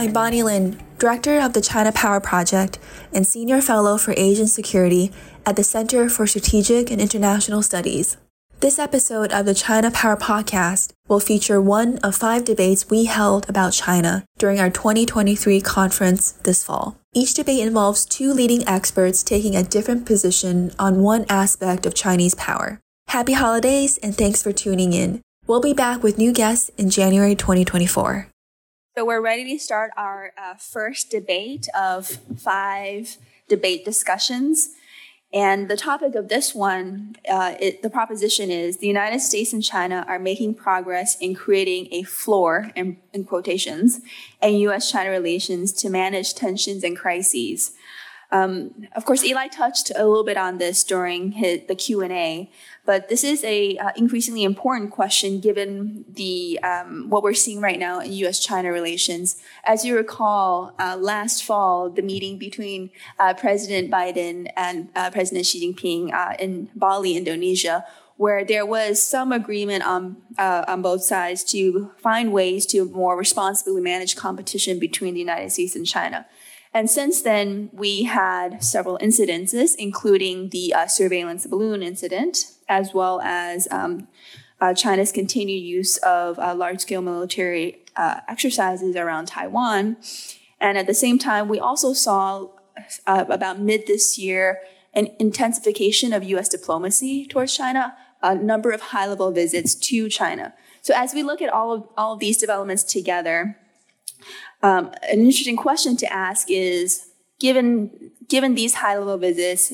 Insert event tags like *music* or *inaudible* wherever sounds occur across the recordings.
I'm Bonny Lin, Director of the China Power Project and Senior Fellow for Asian Security at the Center for Strategic and International Studies. This episode of the China Power Podcast will feature one of five debates we held about China during our 2023 conference this fall. Each debate involves two leading experts taking a different position on one aspect of Chinese power. Happy holidays and thanks for tuning in. We'll be back with new guests in January 2024. So we're ready to start our uh, first debate of five debate discussions. And the topic of this one, uh, it, the proposition is the United States and China are making progress in creating a floor, in, in quotations, in U.S. China relations to manage tensions and crises. Um, of course, Ely touched a little bit on this during his, the Q and A, but this is a uh, increasingly important question given the um, what we're seeing right now in U.S.-China relations. As you recall, uh, last fall, the meeting between uh, President Biden and uh, President Xi Jinping uh, in Bali, Indonesia, where there was some agreement on uh, on both sides to find ways to more responsibly manage competition between the United States and China. And since then, we had several incidences, including the uh, surveillance balloon incident, as well as um, uh, China's continued use of uh, large scale military uh, exercises around Taiwan. And at the same time, we also saw uh, about mid this year an intensification of US diplomacy towards China, a number of high level visits to China. So as we look at all of, all of these developments together, um, an interesting question to ask is given given these high level visits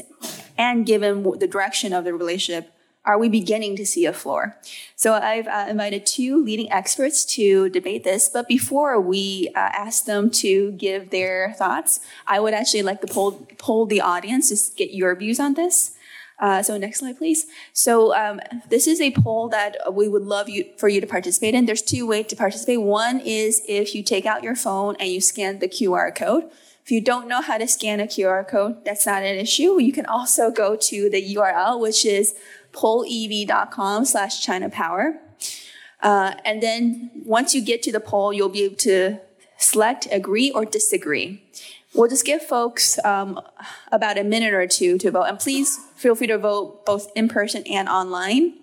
and given the direction of the relationship, are we beginning to see a floor? So I've uh, invited two leading experts to debate this. But before we uh, ask them to give their thoughts, I would actually like to poll, poll the audience to get your views on this. Uh, so next slide, please. So um, this is a poll that we would love you for you to participate in. There's two ways to participate. One is if you take out your phone and you scan the QR code. If you don't know how to scan a QR code, that's not an issue. You can also go to the URL, which is pollev.com slash China Power. Uh, and then once you get to the poll, you'll be able to select agree or disagree. We'll just give folks um, about a minute or two to vote. And please feel free to vote both in person and online.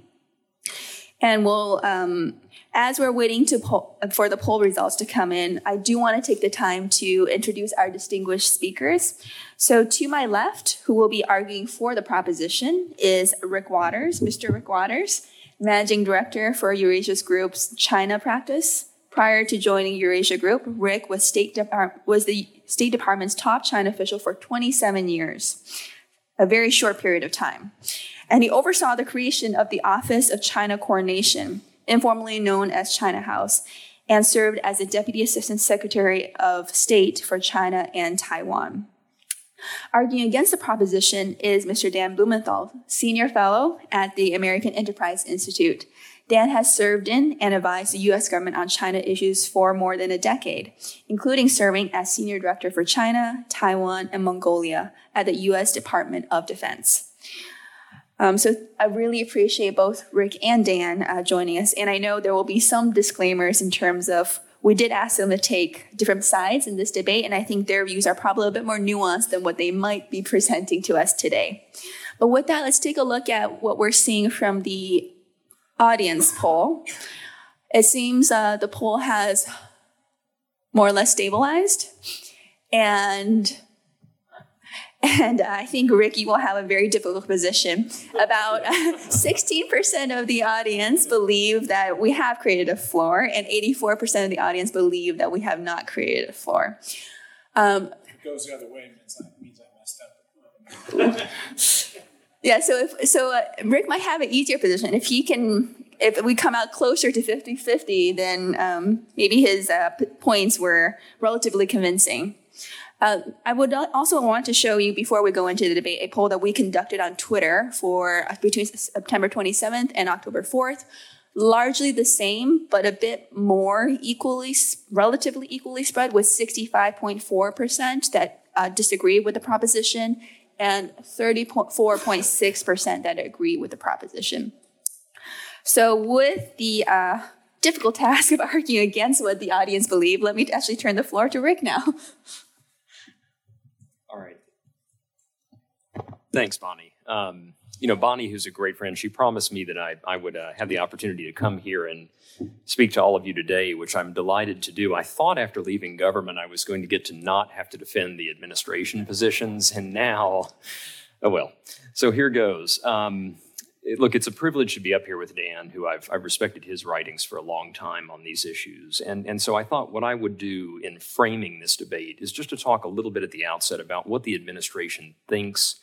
And we'll, um, as we're waiting poll, for the poll results to come in, I do want to take the time to introduce our distinguished speakers. So to my left, who will be arguing for the proposition, is Rick Waters, Mr. Rick Waters, Managing Director for Eurasia Group's China practice. Prior to joining Eurasia Group, Rick was, State Depart- was the State Department's top China official for 27 years, a very short period of time. And he oversaw the creation of the Office of China Coordination, informally known as China House, and served as the Deputy Assistant Secretary of State for China and Taiwan. Arguing against the proposition is Mr. Dan Blumenthal, Senior Fellow at the American Enterprise Institute. Dan has served in and advised the U.S. government on China issues for more than a decade, including serving as Senior Director for China, Taiwan, and Mongolia at the U.S. Department of Defense. Um, so I really appreciate both Rick and Dan uh, joining us, and I know there will be some disclaimers in terms of we did ask them to take different sides in this debate, and I think their views are probably a bit more nuanced than what they might be *laughs* presenting to us today. But with that, let's take a look at what we're seeing from the audience poll. It seems uh, the poll has more or less stabilized, and and I think Ricky will have a very difficult position. About *laughs* 16% of the audience believe that we have created a floor, and 84% of the audience believe that we have not created a floor. Um, it goes the other way, means I, means I messed up. *laughs* Yeah, so if so uh, Rick might have an easier position. If he can if we come out closer to 50-50, then um, maybe his uh, p- points were relatively convincing. Uh, I would also want to show you before we go into the debate a poll that we conducted on Twitter for uh, between September 27th and October 4th. Largely the same, but a bit more equally, relatively equally spread, with 65.4% that uh, disagree with the proposition and 34.6% that agree with the proposition. So, with the uh, difficult *laughs* task of arguing against what the audience believe, let me actually turn the floor to Rick now. All right. Thanks, Bonny. Um, you know, Bonny, who's a great friend, she promised me that I, I would uh, have the opportunity to come here and speak to all of you today, which I'm delighted to do. I thought after leaving government I was going to get to not have to defend the administration positions, and now, oh well. So here goes. Um, it, look, it's a privilege to be up here with Dan, who I've, I've respected his writings for a long time on these issues. And, and so I thought what I would do in framing this debate is just to talk a little bit at the outset about what the administration thinks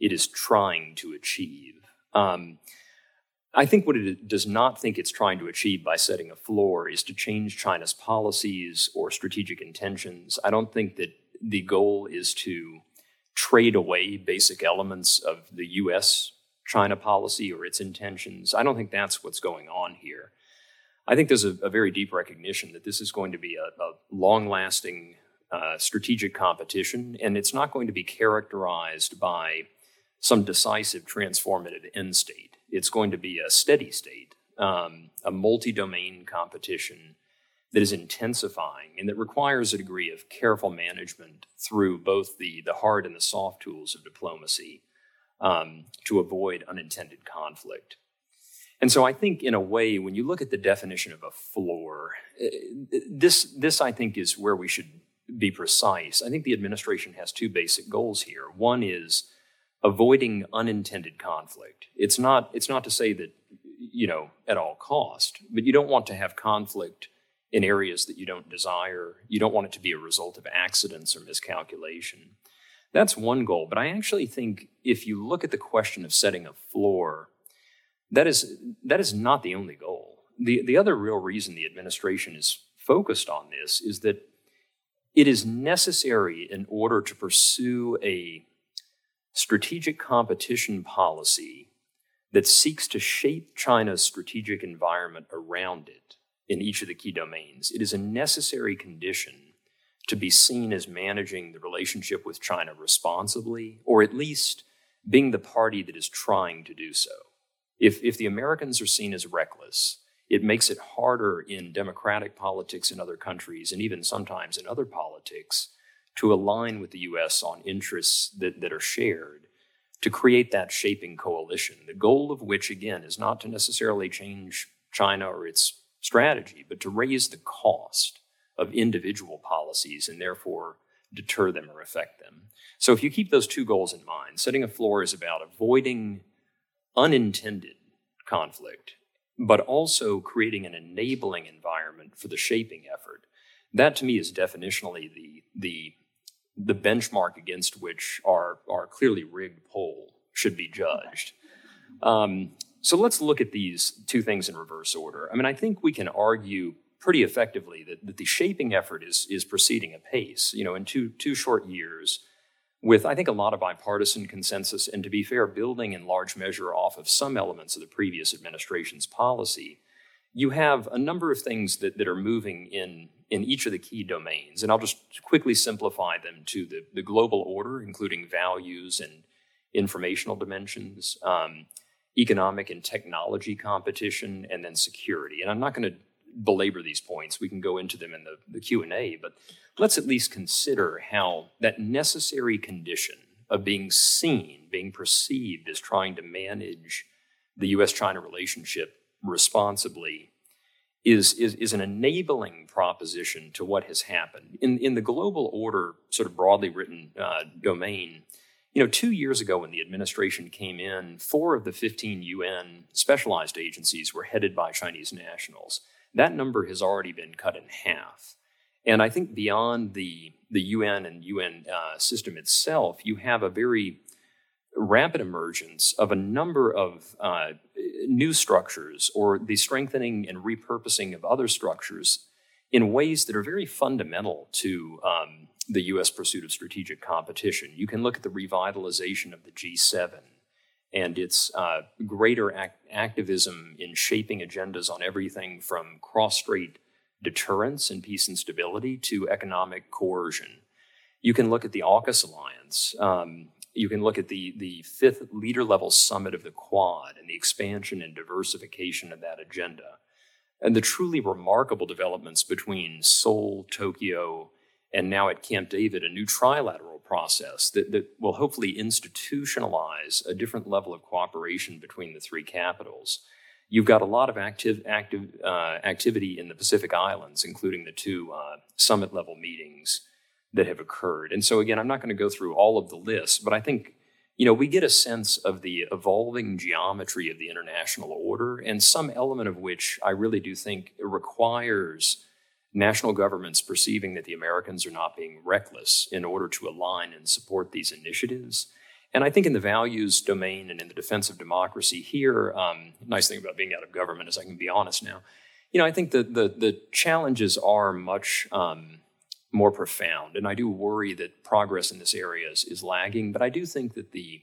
it is trying to achieve. Um, I think what it does not think it's trying to achieve by setting a floor is to change China's policies or strategic intentions. I don't think that the goal is to trade away basic elements of the US China policy or its intentions. I don't think that's what's going on here. I think there's a, a very deep recognition that this is going to be a, a long lasting uh, strategic competition, and it's not going to be characterized by some decisive transformative end state. It's going to be a steady state, um, a multi domain competition that is intensifying and that requires a degree of careful management through both the, the hard and the soft tools of diplomacy um, to avoid unintended conflict. And so I think, in a way, when you look at the definition of a floor, eh, this, this I think is where we should be precise. I think the administration has two basic goals here. One is avoiding unintended conflict. It's not, it's not to say that, you know, at all cost, but you don't want to have conflict in areas that you don't desire. You don't want it to be a result of accidents or miscalculation. That's one goal. But I actually think if you look at the question of setting a floor, that is, that is not the only goal. The, the other real reason the administration is focused on this is that it is necessary in order to pursue a strategic competition policy that seeks to shape China's strategic environment around it in each of the key domains. It is a necessary condition to be seen as managing the relationship with China responsibly, or at least being the party that is trying to do so. If, if the Americans are seen as reckless, it makes it harder in democratic politics in other countries and even sometimes in other politics to align with the US on interests that, that are shared to create that shaping coalition, the goal of which, again, is not to necessarily change China or its strategy, but to raise the cost of individual policies and therefore deter them or affect them. So if you keep those two goals in mind, setting a floor is about avoiding unintended conflict, but also creating an enabling environment for the shaping effort. That to me is definitionally the, the, the benchmark against which our, our clearly rigged poll should be judged. Um, so let's look at these two things in reverse order. I mean, I think we can argue pretty effectively that, that the shaping effort is, is proceeding apace. You know, in two, two short years, with I think a lot of bipartisan consensus, and to be fair, building in large measure off of some elements of the previous administration's policy, you have a number of things that, that are moving in, in each of the key domains. And I'll just quickly simplify them to the, the global order, including values and informational dimensions, um, economic and technology competition, and then security. And I'm not going to belabor these points. We can go into them in the, the Q&A, but let's at least consider how that necessary condition of being seen, being perceived as trying to manage the US-China relationship responsibly is, is, is an enabling proposition to what has happened. In, in the global order, sort of broadly written uh, domain, you know, two years ago when the administration came in, four of the 15 UN specialized agencies were headed by Chinese nationals that number has already been cut in half. And I think beyond the, the UN and UN uh, system itself, you have a very rapid emergence of a number of uh, new structures or the strengthening and repurposing of other structures in ways that are very fundamental to um, the US pursuit of strategic competition. You can look at the revitalization of the G7 and its uh, greater activism in shaping agendas on everything from cross strait deterrence and peace and stability to economic coercion. You can look at the AUKUS alliance, um, you can look at the, the fifth leader level summit of the Quad and the expansion and diversification of that agenda. And the truly remarkable developments between Seoul, Tokyo, and now at Camp David, a new trilateral process that, that will hopefully institutionalize a different level of cooperation between the three capitals. You've got a lot of active, active uh, activity in the Pacific Islands, including the two uh, summit level meetings that have occurred. And so, again, I'm not going to go through all of the lists, but I think you know we get a sense of the evolving geometry of the international order, and some element of which I really do think requires national governments perceiving that the Americans are not being reckless in order to align and support these initiatives. And I think in the values domain and in the defense of democracy here, um, nice thing about being out of government is I can be honest now. You know, I think that the the challenges are much um, more profound, and I do worry that progress in this area is, is lagging. But I do think that the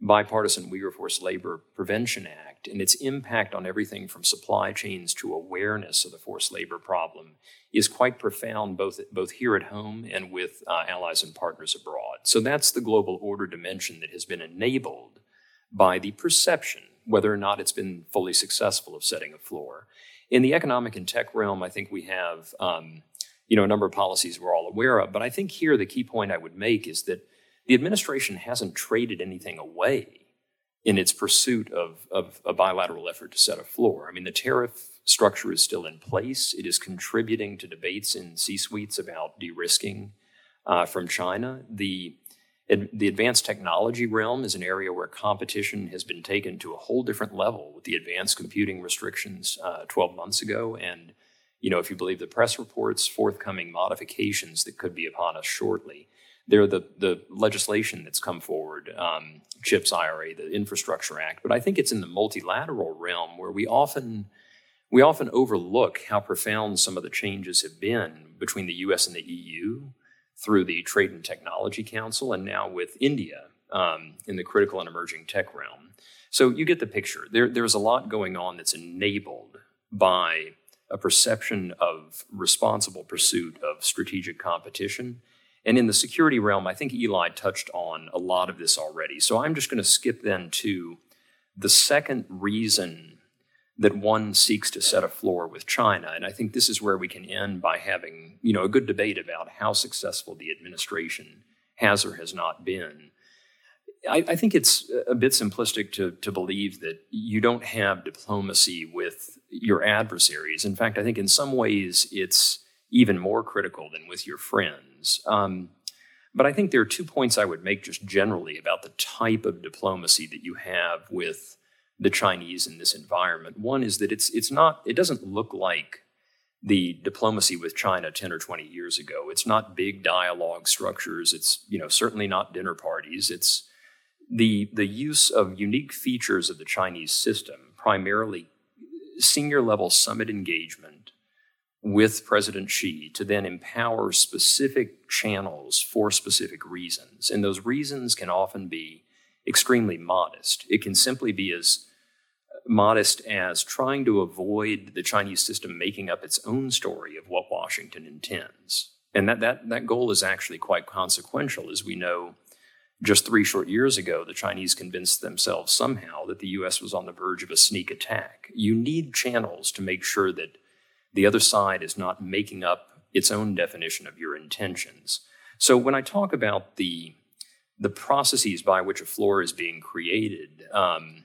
bipartisan Uyghur Forced Labor Prevention Act and its impact on everything from supply chains to awareness of the forced labor problem is quite profound, both, both here at home and with uh, allies and partners abroad. So that's the global order dimension that has been enabled by the perception, whether or not it's been fully successful, of setting a floor. In the economic and tech realm, I think we have um, you know, a number of policies we're all aware of. But I think here the key point I would make is that the administration hasn't traded anything away in its pursuit of, of a bilateral effort to set a floor. I mean, the tariff structure is still in place. It is contributing to debates in C suites about de risking uh, from China. The, the advanced technology realm is an area where competition has been taken to a whole different level with the advanced computing restrictions uh, 12 months ago. And, you know, if you believe the press reports, forthcoming modifications that could be upon us shortly they're the, the legislation that's come forward, um, CHIPS IRA, the Infrastructure Act. But I think it's in the multilateral realm where we often we often overlook how profound some of the changes have been between the U.S. and the EU through the Trade and Technology Council, and now with India um, in the critical and emerging tech realm. So you get the picture. There, there's a lot going on that's enabled by a perception of responsible pursuit of strategic competition and in the security realm, I think Ely touched on a lot of this already. So I'm just going to skip then to the second reason that one seeks to set a floor with China. And I think this is where we can end by having, you know, a good debate about how successful the administration has or has not been. I, I think it's a bit simplistic to, to believe that you don't have diplomacy with your adversaries. In fact, I think in some ways it's even more critical than with your friends. Um, but I think there are two points I would make just generally about the type of diplomacy that you have with the Chinese in this environment. One is that it's it's not it doesn't look like the diplomacy with China 10 or 20 years ago. It's not big dialogue structures. It's you know certainly not dinner parties. It's the the use of unique features of the Chinese system, primarily senior level summit engagement with President Xi to then empower specific channels for specific reasons. And those reasons can often be extremely modest. It can simply be as modest as trying to avoid the Chinese system making up its own story of what Washington intends. And that, that, that goal is actually quite consequential, as we know. Just three short years ago, the Chinese convinced themselves somehow that the US was on the verge of a sneak attack. You need channels to make sure that the other side is not making up its own definition of your intentions. So when I talk about the the processes by which a floor is being created, um,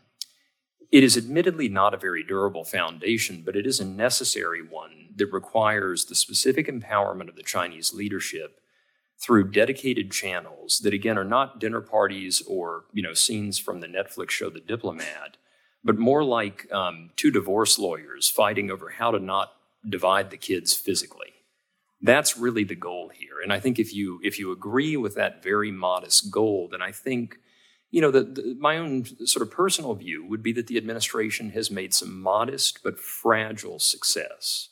it is admittedly not a very durable foundation, but it is a necessary one that requires the specific empowerment of the Chinese leadership through dedicated channels that again are not dinner parties or you know scenes from the Netflix show The Diplomat, but more like um, two divorce lawyers fighting over how to not divide the kids physically. That's really the goal here. And I think if you if you agree with that very modest goal, then I think you know, the, the, my own sort of personal view would be that the administration has made some modest but fragile success.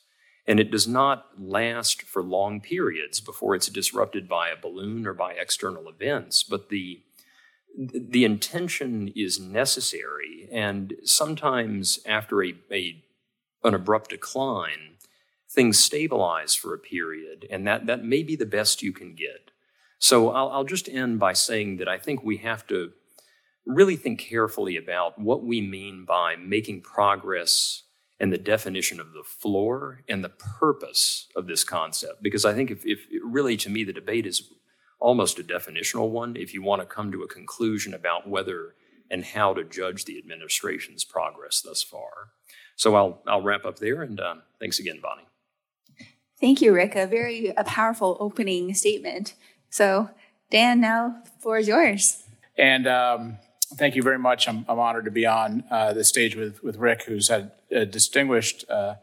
And it does not last for long periods before it's disrupted by a balloon or by external events. But the, the intention is necessary. And sometimes after a, a an abrupt decline, things stabilize for a period, and that, that may be the best you can get. So I'll, I'll just end by saying that I think we have to really think carefully about what we mean by making progress and the definition of the floor and the purpose of this concept. Because I think if, if really to me the debate is almost a definitional one, if you want to come to a conclusion about whether and how to judge the administration's progress thus far. So I'll, I'll wrap up there and um, thanks again, Bonny. Thank you, Rick. A very a powerful opening statement. So, Dan, now the floor is yours. And um, thank you very much. I'm, I'm honored to be on uh, the stage with, with Rick, who's had a distinguished, uh,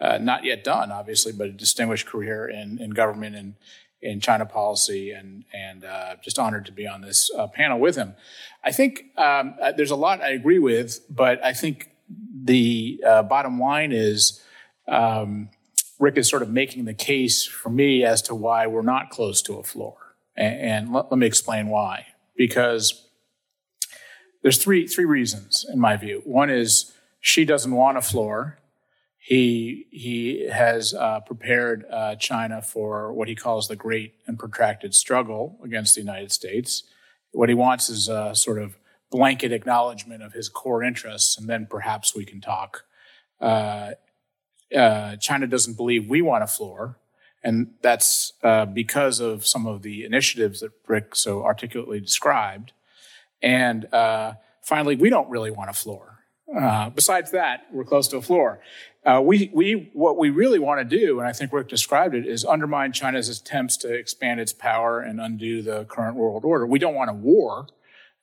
uh, not yet done, obviously, but a distinguished career in, in government and in China policy, and and uh, just honored to be on this uh, panel with him. I think um, uh, there's a lot I agree with, but I think the bottom line is. Um, Rick is sort of making the case for me as to why we're not close to a floor. And, and let, let, me explain why. Because there's three, three reasons, in my view. One is Xi doesn't want a floor. He, he has uh, prepared uh, China for what he calls the great and protracted struggle against the United States. What he wants is a sort of blanket acknowledgement of his core interests, and then perhaps we can talk. Uh, uh, China doesn't believe we want a floor. And that's uh, because of some of the initiatives that Rick so articulately described. And uh, finally, we don't really want a floor. Uh, besides that, we're close to a floor. Uh, we, we, what we really want to do, and I think Rick described it, is undermine China's attempts to expand its power and undo the current world order. We don't want a war,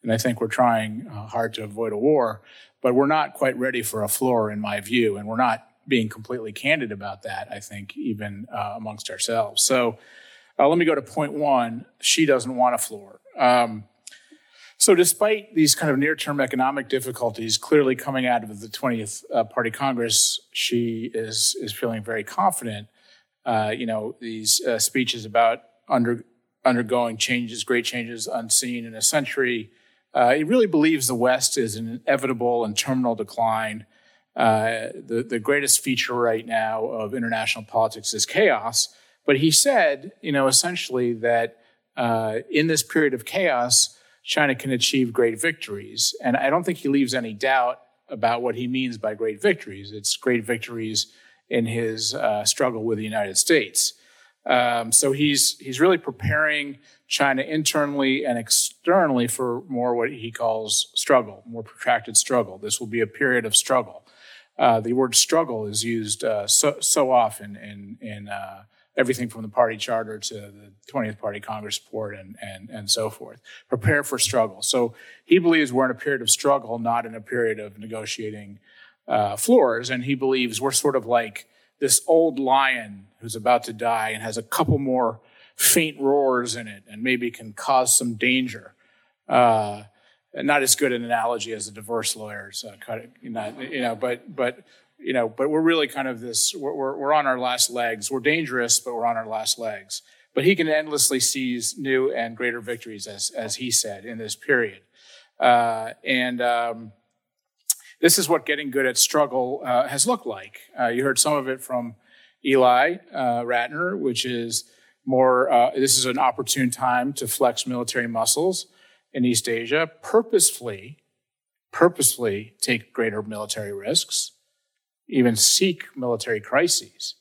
and I think we're trying uh, hard to avoid a war, but we're not quite ready for a floor, in my view, and we're not being completely candid about that, I think, even uh, amongst ourselves. So uh, let me go to point one. Xi doesn't want a floor. Um, so, despite these kind of near term economic difficulties clearly coming out of the 20th uh, Party Congress, Xi is, is feeling very confident. Uh, you know, these uh, speeches about under, undergoing changes, great changes unseen in a century. Uh, he really believes the West is an inevitable and terminal decline uh, the, the greatest feature right now of international politics is chaos. But he said, you know, essentially that uh, in this period of chaos, China can achieve great victories. And I don't think he leaves any doubt about what he means by great victories. It's great victories in his uh, struggle with the United States. Um, so he's he's really preparing China internally and externally for more what he calls struggle, more protracted struggle. This will be a period of struggle. Uh, the word struggle is used uh, so, so often in, in uh, everything from the party charter to the 20th Party Congress report and, and, and so forth. Prepare for struggle. So he believes we're in a period of struggle, not in a period of negotiating uh, floors. And he believes we're sort of like this old lion who's about to die and has a couple more faint roars in it and maybe can cause some danger. Uh, not as good an analogy as a divorce lawyer. So not, you know, but but you know, but we're really kind of this. We're, we're on our last legs. We're dangerous, but we're on our last legs. But he can endlessly seize new and greater victories, as as he said in this period. Uh, and um, this is what getting good at struggle uh, has looked like. Uh, you heard some of it from Ely uh, Ratner, which is more. Uh, this is an opportune time to flex military muscles in East Asia purposefully, purposefully take greater military risks, even seek military crises,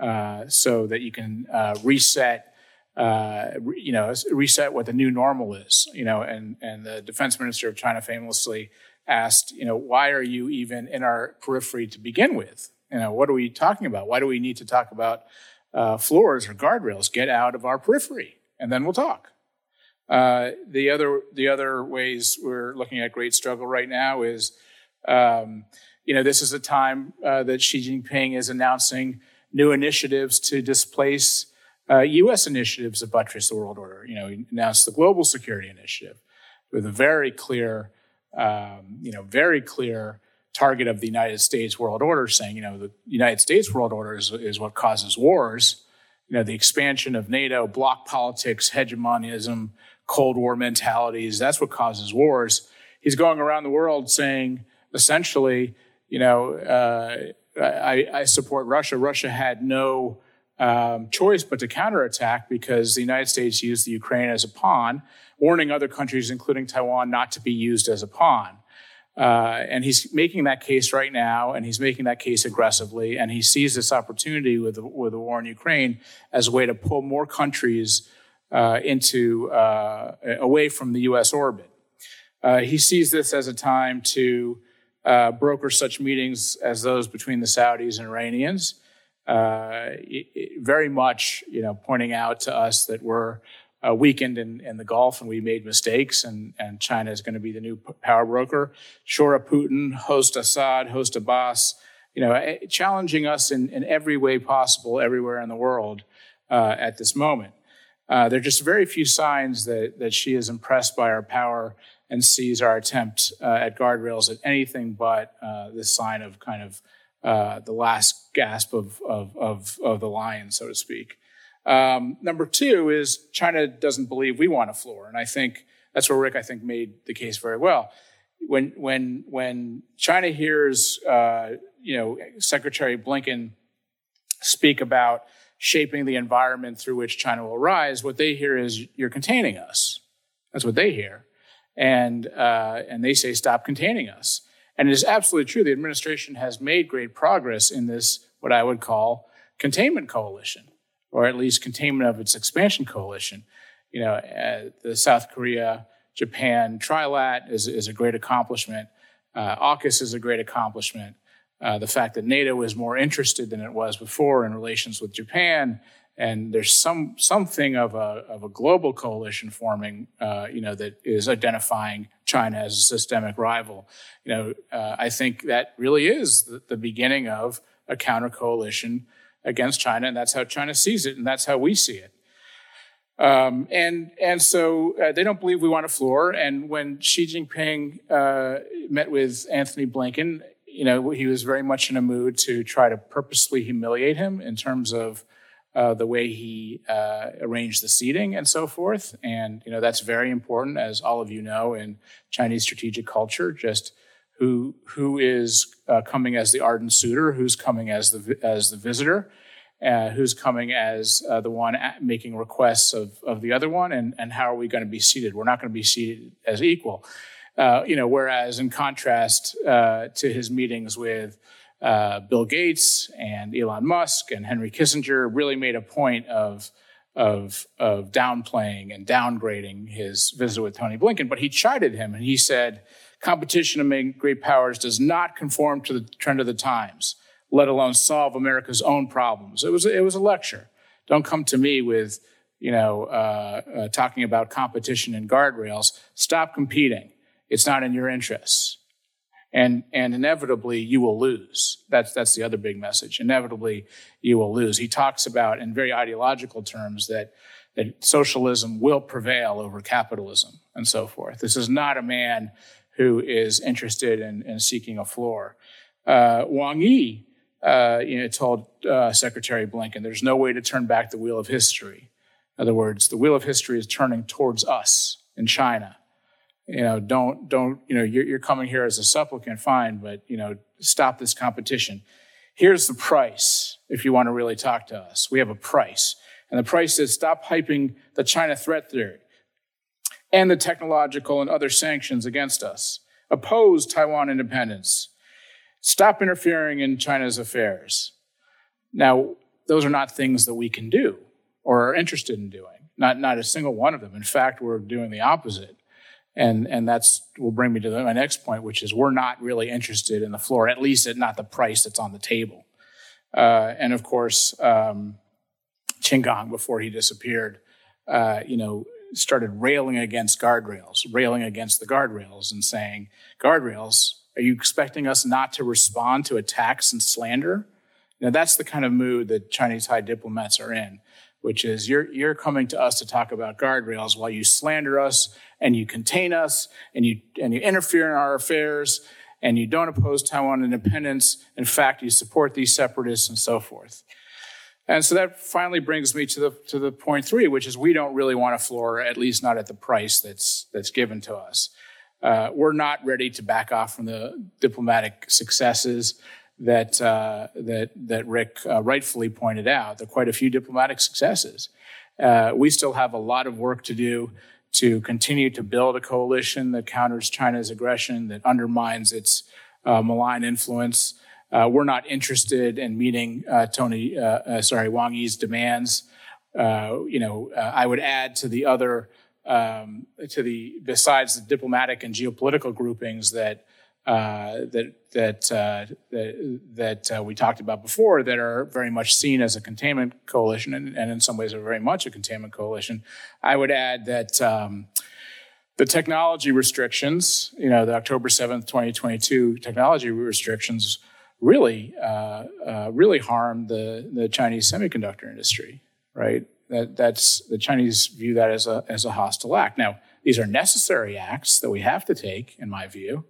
uh, so that you can uh, reset. Uh, you know, reset what the new normal is. You know, and and the defense minister of China famously asked, you know, why are you even in our periphery to begin with? You know, what are we talking about? Why do we need to talk about uh, floors or guardrails? Get out of our periphery, and then we'll talk. Uh, the other the other ways we're looking at great struggle right now is, um, you know, this is a time uh, that Xi Jinping is announcing new initiatives to displace uh, U.S. initiatives that buttress the world order. You know, he announced the Global Security Initiative with a very clear, um, you know, very clear target of the United States world order, saying, you know, the United States world order is, is what causes wars. You know, the expansion of NATO, bloc politics, hegemonism, Cold War mentalities. That's what causes wars. He's going around the world saying, essentially, you know, uh, I, I, support Russia. Russia had no um, choice but to counterattack because the United States used the Ukraine as a pawn, warning other countries, including Taiwan, not to be used as a pawn. Uh, and he's making that case right now, and he's making that case aggressively. And he sees this opportunity with the, with the war in Ukraine as a way to pull more countries uh, into uh, away from the U.S. orbit. Uh, he sees this as a time to uh, broker such meetings as those between the Saudis and Iranians. Uh, it, it very much, you know, pointing out to us that we're uh, weakened in, in the Gulf and we made mistakes, and, and China is going to be the new power broker. Shore Putin, host Assad, host Abbas, you know, eh, challenging us in, in every way possible everywhere in the world uh, at this moment. Uh, there are just very few signs that, that Xi is impressed by our power and sees our attempt uh, at guardrails at anything but uh, sign of kind of uh, the last gasp of, of, of, of the lion, so to speak. Um, number two is China doesn't believe we want a floor, and I think that's where Rick I think made the case very well. When when when China hears uh, you know Secretary Blinken speak about shaping the environment through which China will rise, what they hear is you're containing us. That's what they hear, and uh, and they say stop containing us. And it is absolutely true. The administration has made great progress in this what I would call containment coalition or at least containment of its expansion coalition. You know, uh, the South Korea, Japan trilat is, is a great accomplishment. Uh, AUKUS is a great accomplishment. Uh, the fact that NATO is more interested than it was before in relations with Japan, and there's some something of a of a global coalition forming, uh, you know, that is identifying China as a systemic rival. You know, uh, I think that really is the, the beginning of a counter coalition against China, and that's how China sees it, and that's how we see it. Um, and and so uh, they don't believe we want a floor. And when Xi Jinping uh, met with Antony Blinken, you know he was very much in a mood to try to purposely humiliate him in terms of uh, the way he uh, arranged the seating and so forth. And you know that's very important, as all of you know, in Chinese strategic culture. Just who who is uh, coming as the ardent suitor, who's coming as the as the visitor, uh, who's coming as uh, the one making requests of of the other one, and and how are we going to be seated? We're not going to be seated as equal. Uh, you know, whereas in contrast to his meetings with uh, Bill Gates and Elon Musk and Henry Kissinger, really made a point of of of downplaying and downgrading his visit with Tony Blinken. But he chided him and he said competition among great powers does not conform to the trend of the times, let alone solve America's own problems. It was, it was a lecture. Don't come to me with, you know, uh, uh, talking about competition and guardrails. Stop competing. It's not in your interests. And, and inevitably you will lose. That's, that's the other big message. Inevitably you will lose. He talks about in very ideological terms that, that socialism will prevail over capitalism and so forth. This is not a man who is interested in, in seeking a floor. Uh, Wang Yi, uh, you know, told uh, Secretary Blinken, "There's no way to turn back the wheel of history." In other words, the wheel of history is turning towards us in China. You know, don't don't you know you're, you're coming here as a supplicant, fine, but you know, stop this competition. Here's the price if you want to really talk to us. We have a price, and the price is stop hyping the China threat theory and the technological and other sanctions against us. Oppose Taiwan independence. Stop interfering in China's affairs. Now, those are not things that we can do or are interested in doing. Not, not a single one of them. In fact, we're doing the opposite. And, and that's will bring me to the, my next point, which is we're not really interested in the floor, at least at not the price that's on the table. Uh, and of course, um, Qin Gang, before he disappeared, uh, you know, started railing against guardrails, railing against the guardrails and saying, guardrails, are you expecting us not to respond to attacks and slander? Now that's the kind of mood that Chinese high diplomats are in, which is you're, you're coming to us to talk about guardrails while you slander us and you contain us and you, and you interfere in our affairs and you don't oppose Taiwan independence. In fact, you support these separatists and so forth. And so that finally brings me to the to the point three, which is we don't really want a floor, at least not at the price that's that's given to us. Uh, we're not ready to back off from the diplomatic successes that uh, that that Rick uh, rightfully pointed out. There are quite a few diplomatic successes. Uh, we still have a lot of work to do to continue to build a coalition that counters China's aggression, that undermines its uh, malign influence. Uh, we're not interested in meeting uh, Tony, sorry, Wang Yi's demands. you know, I would add to the other, um, to the besides the diplomatic and geopolitical groupings that uh, that that uh, that, that uh, we talked about before that are very much seen as a containment coalition and, and, in some ways are very much a containment coalition. I would add that um, the technology restrictions, you know, the October seventh, twenty twenty two technology restrictions, really uh, uh, really harmed the the Chinese semiconductor industry. Right. That that's the Chinese view that as a as a hostile act. Now these are necessary acts that we have to take, in my view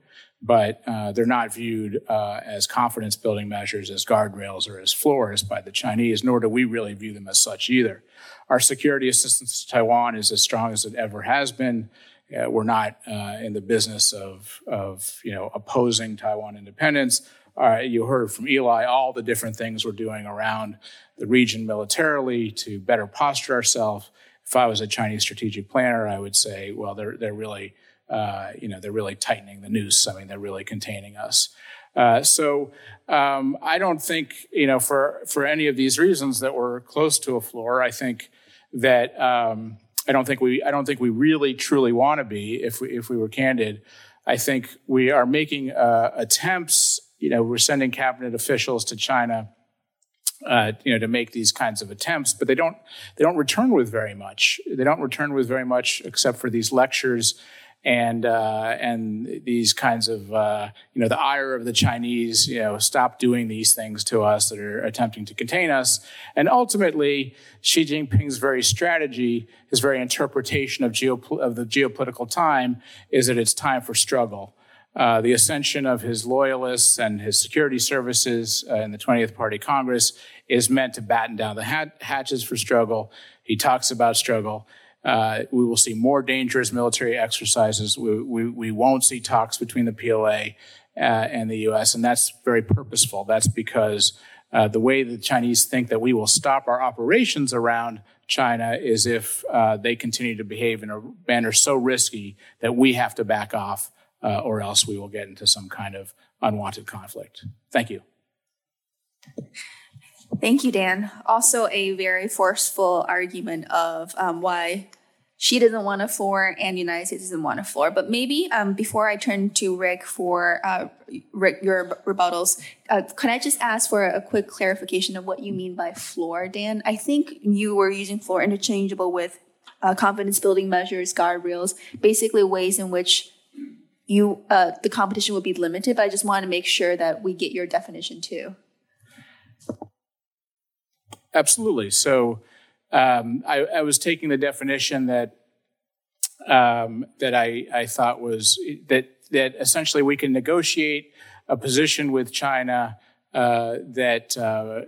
but uh, they're not viewed uh, as confidence building measures, as guardrails, or as floors by the Chinese, nor do we really view them as such either. Our security assistance to Taiwan is as strong as it ever has been. Uh, we're not uh, in the business of, of you know, opposing Taiwan independence. Uh, you heard from Ely all the different things we're doing around the region militarily to better posture ourselves. If I was a Chinese strategic planner, I would say, well, they're, they're really uh, you know, they're really tightening the noose. I mean, they're really containing us. Uh, so um, I don't think, you know, for for any of these reasons that we're close to a floor. I think that um, I don't think we I don't think we really truly want to be if we if we were candid. I think we are making uh, attempts. You know, we're sending cabinet officials to China. Uh, you know, to make these kinds of attempts, but they don't they don't return with very much. They don't return with very much, except for these lectures and uh, and these kinds of uh, you know the ire of the Chinese you know stop doing these things to us that are attempting to contain us. And ultimately Xi Jinping's very strategy his very interpretation of, geop- of the geopolitical time is that it's time for struggle. Uh, the ascension of his loyalists and his security services uh, in the 20th Party Congress is meant to batten down the hat- hatches for struggle. He talks about struggle uh, we will see more dangerous military exercises. We, we, we won't see talks between the PLA uh, and the U.S., and that's very purposeful. That's because uh, the way the Chinese think that we will stop our operations around China is if uh, they continue to behave in a manner so risky that we have to back off, uh, or else we will get into some kind of unwanted conflict. Thank you. Thank you, Dan. Also, a very forceful argument of um, why Xi doesn't want a floor and the United States doesn't want a floor. But maybe um, before I turn to Rick for uh, Rick, your rebuttals, uh, can I just ask for a quick clarification of what you mean by floor, Dan? I think you were using floor interchangeable with uh, confidence building measures, guardrails, basically ways in which you uh, the competition would be limited. But I just want to make sure that we get your definition too. Absolutely. So um, I, I, was taking the definition that um, that I, I thought was that that essentially we can negotiate a position with China uh, that uh,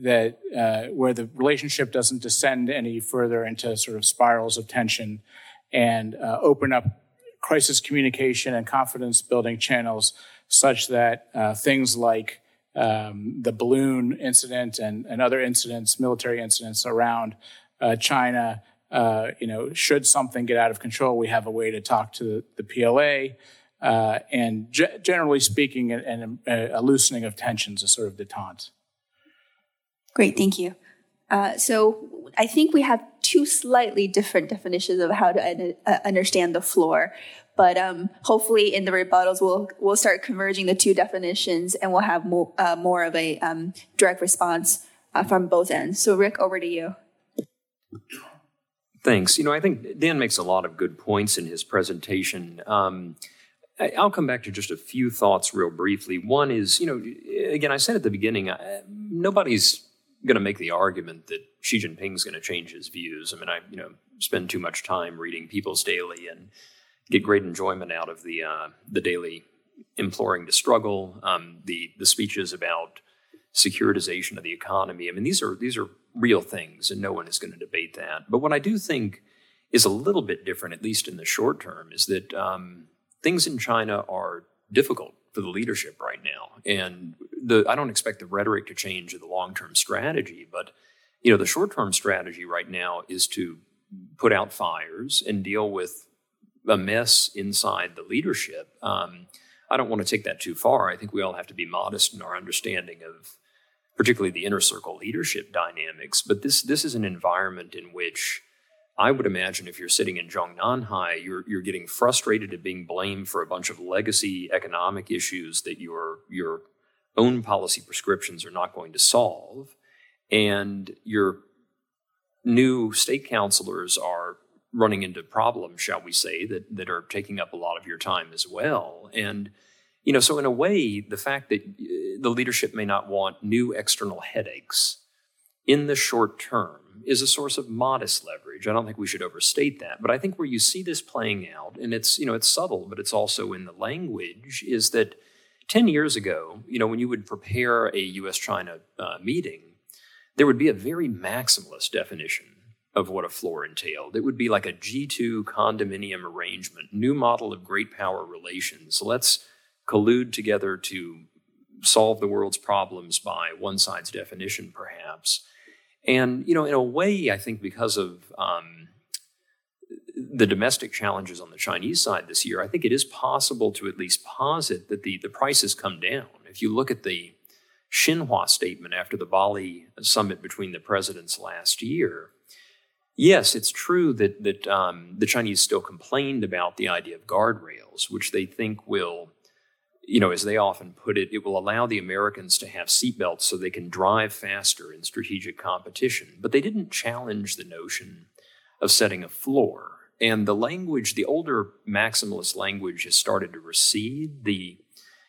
that uh, where the relationship doesn't descend any further into sort of spirals of tension, and uh, open up crisis communication and confidence building channels such that uh, things like um, the balloon incident and, and other incidents, military incidents around uh, China. Uh, you know, should something get out of control, we have a way to talk to the, the PLA. Uh, and ge- generally speaking, and a, a, loosening of tensions, a sort of detente. Great, thank you. Uh, so I think we have two slightly different definitions of how to uh, understand the floor. But um, hopefully, in the rebuttals, we'll we'll start converging the two definitions, and we'll have more uh, more of a um, direct response uh, from both ends. So, Rick, over to you. Thanks. You know, I think Dan makes a lot of good points in his presentation. Um, I'll come back to just a few thoughts real briefly. One is, you know, again, I said at the beginning, uh, nobody's going to make the argument that Xi Jinping's going to change his views. I mean, I, you know, spend too much time reading People's Daily and get great enjoyment out of the uh, the daily imploring to struggle, um, the the speeches about securitization of the economy. I mean, these are these are real things, and no one is going to debate that. But what I do think is a little bit different, at least in the short term, is that um, things in China are difficult for the leadership right now. And the I don't expect the rhetoric to change the long term strategy, but you know the short term strategy right now is to put out fires and deal with a mess inside the leadership. Um, I don't want to take that too far. I think we all have to be modest in our understanding of particularly the inner circle leadership dynamics. But this this is an environment in which I would imagine if you're sitting in Zhongnanhai, you're you're getting frustrated at being blamed for a bunch of legacy economic issues that your your own policy prescriptions are not going to solve, and your new state councilors are running into problems, shall we say, that that are taking up a lot of your time as well. And you know, so in a way, the fact that uh, the leadership may not want new external headaches in the short term is a source of modest leverage. I don't think we should overstate that. But I think where you see this playing out, and it's, you know, it's subtle, but it's also in the language, is that 10 years ago, you know, when you would prepare a US China uh, meeting, there would be a very maximalist definition of what a floor entailed. It would be like a G2 condominium arrangement, new model of great power relations. Let's collude together to solve the world's problems by one side's definition, perhaps. And, you know, in a way, I think because of um, the domestic challenges on the Chinese side this year, I think it is possible to at least posit that the, the prices come down. If you look at the Xinhua statement after the Bali summit between the presidents last year, yes, it's true that, that um, the Chinese still complained about the idea of guardrails, which they think will you know, as they often put it, it will allow the Americans to have seatbelts so they can drive faster in strategic competition. But they didn't challenge the notion of setting a floor. And the language, the older maximalist language, has started to recede. The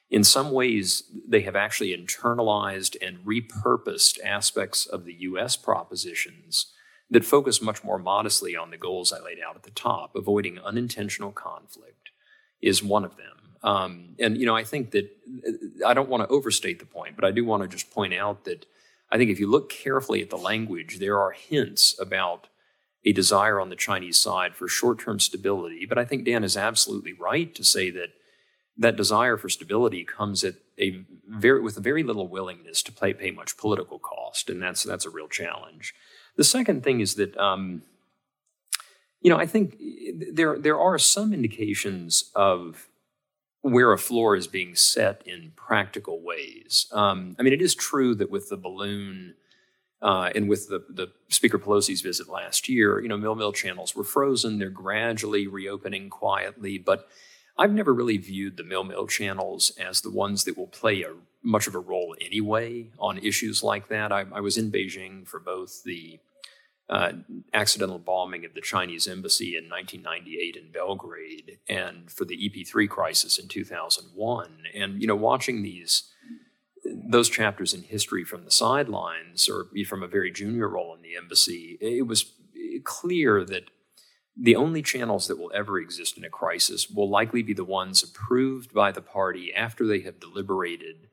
in some ways, they have actually internalized and repurposed aspects of the U.S. propositions that focus much more modestly on the goals I laid out at the top. Avoiding unintentional conflict is one of them. Um, and you know, I think that I don't want to overstate the point, but I do want to just point out that I think if you look carefully at the language, there are hints about a desire on the Chinese side for short-term stability. But I think Dan is absolutely right to say that that desire for stability comes at a very with very little willingness to pay pay much political cost, and that's that's a real challenge. The second thing is that. Um, you know, I think there there are some indications of where a floor is being set in practical ways. Um, I mean, it is true that with the balloon uh, and with the, the Speaker Pelosi's visit last year, you know, mill mill channels were frozen. They're gradually reopening quietly, but I've never really viewed the mill mill channels as the ones that will play a much of a role anyway on issues like that. I, I was in Beijing for both the uh, accidental bombing of the Chinese embassy in 1998 in Belgrade and for the EP3 crisis in 2001. And, you know, watching these, those chapters in history from the sidelines or from a very junior role in the embassy, it was clear that the only channels that will ever exist in a crisis will likely be the ones approved by the party after they have deliberated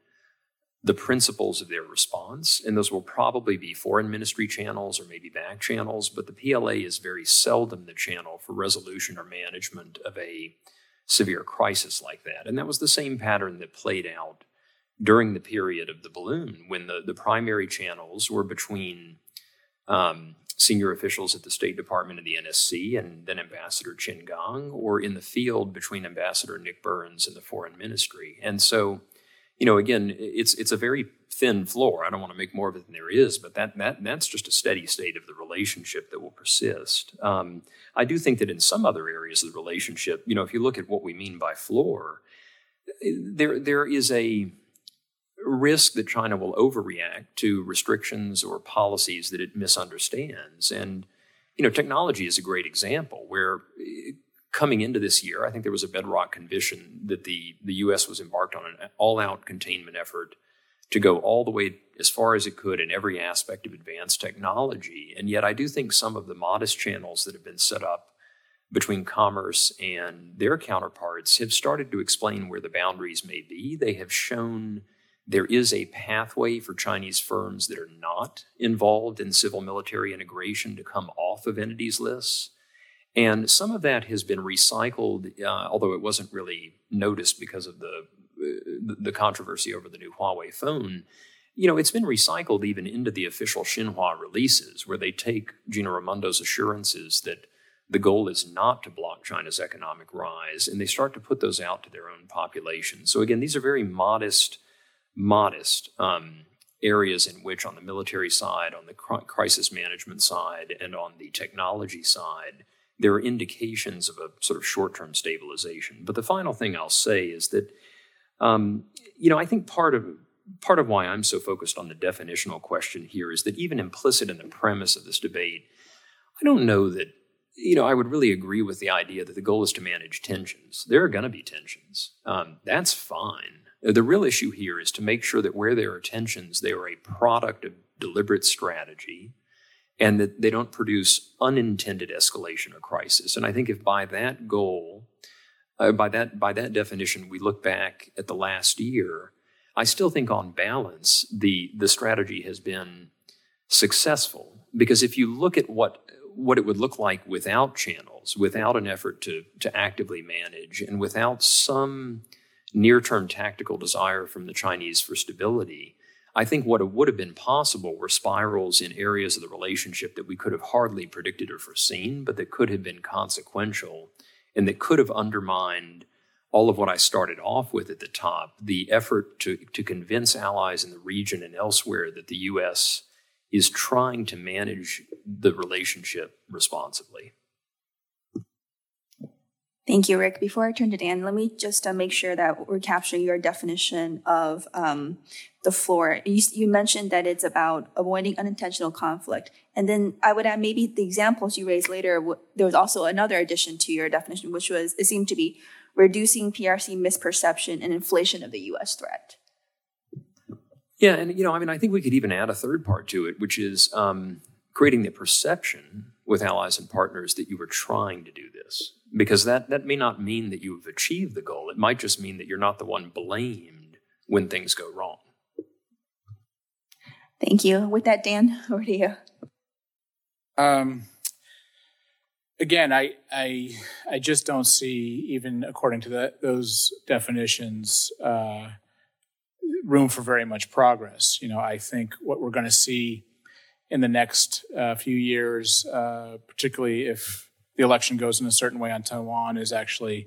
the principles of their response. And those will probably be foreign ministry channels or maybe back channels, but the PLA is very seldom the channel for resolution or management of a severe crisis like that. And that was the same pattern that played out during the period of the balloon when the, the primary channels were between um, senior officials at the State Department and the NSC and then Ambassador Qin Gang, or in the field between Ambassador Nick Burns and the Foreign Ministry. And so you know, again, it's it's a very thin floor. I don't want to make more of it than there is, but that that that's just a steady state of the relationship that will persist. Um, I do think that in some other areas of the relationship, you know, if you look at what we mean by floor, there there is a risk that China will overreact to restrictions or policies that it misunderstands. And you know, technology is a great example where coming into this year, I think there was a bedrock conviction that the, the U.S. was embarked on an all out containment effort to go all the way as far as it could in every aspect of advanced technology. And yet, I do think some of the modest channels that have been set up between commerce and their counterparts have started to explain where the boundaries may be. They have shown there is a pathway for Chinese firms that are not involved in civil military integration to come off of entities lists. And some of that has been recycled, uh, although it wasn't really noticed because of the the, the controversy over the new Huawei phone, you know, it's been recycled even into the official Xinhua releases, where they take Gina Raimondo's assurances that the goal is not to block China's economic rise, and they start to put those out to their own population. So again, these are very modest, modest um, areas in which, on the military side, on the crisis management side, and on the technology side, there are indications of a sort of short-term stabilization. But the final thing I'll say is that, um, you know, I think part of part of why I'm so focused on the definitional question here is that even implicit in the premise of this debate, I don't know that, you know, I would really agree with the idea that the goal is to manage tensions. There are going to be tensions. Um, that's fine. The real issue here is to make sure that where there are tensions, they are a product of deliberate strategy and that they don't produce unintended escalation or crisis. And I think if by that goal, uh, by that by that definition, we look back at the last year, I still think on balance the the strategy has been successful because if you look at what what it would look like without channels, without an effort to to actively manage, and without some near-term tactical desire from the Chinese for stability, I think what would have been possible were spirals in areas of the relationship that we could have hardly predicted or foreseen, but that could have been consequential and that could have undermined all of what I started off with at the top the effort to, to convince allies in the region and elsewhere that the U.S. is trying to manage the relationship responsibly. Thank you, Rick. Before I turn to Dan, let me just uh, make sure that we're capturing your definition of um, the floor. You, you, mentioned that it's about avoiding unintentional conflict. And then I would add maybe the examples you raised later, w- there was also another addition to your definition, which was it seemed to be reducing PRC misperception and inflation of the US threat. Yeah, and you know, I mean, I think we could even add a third part to it, which is um, creating the perception with allies and partners that you were trying to do this because that, that may not mean that you've achieved the goal. It might just mean that you're not the one blamed when things go wrong. Thank you. With that, Dan, *laughs* over to you. Um, again, I, I, I just don't see, even according to the, those definitions, uh, room for very much progress. You know, I think what we're going to see in the next uh, few years, uh, particularly if the election goes in a certain way on Taiwan is actually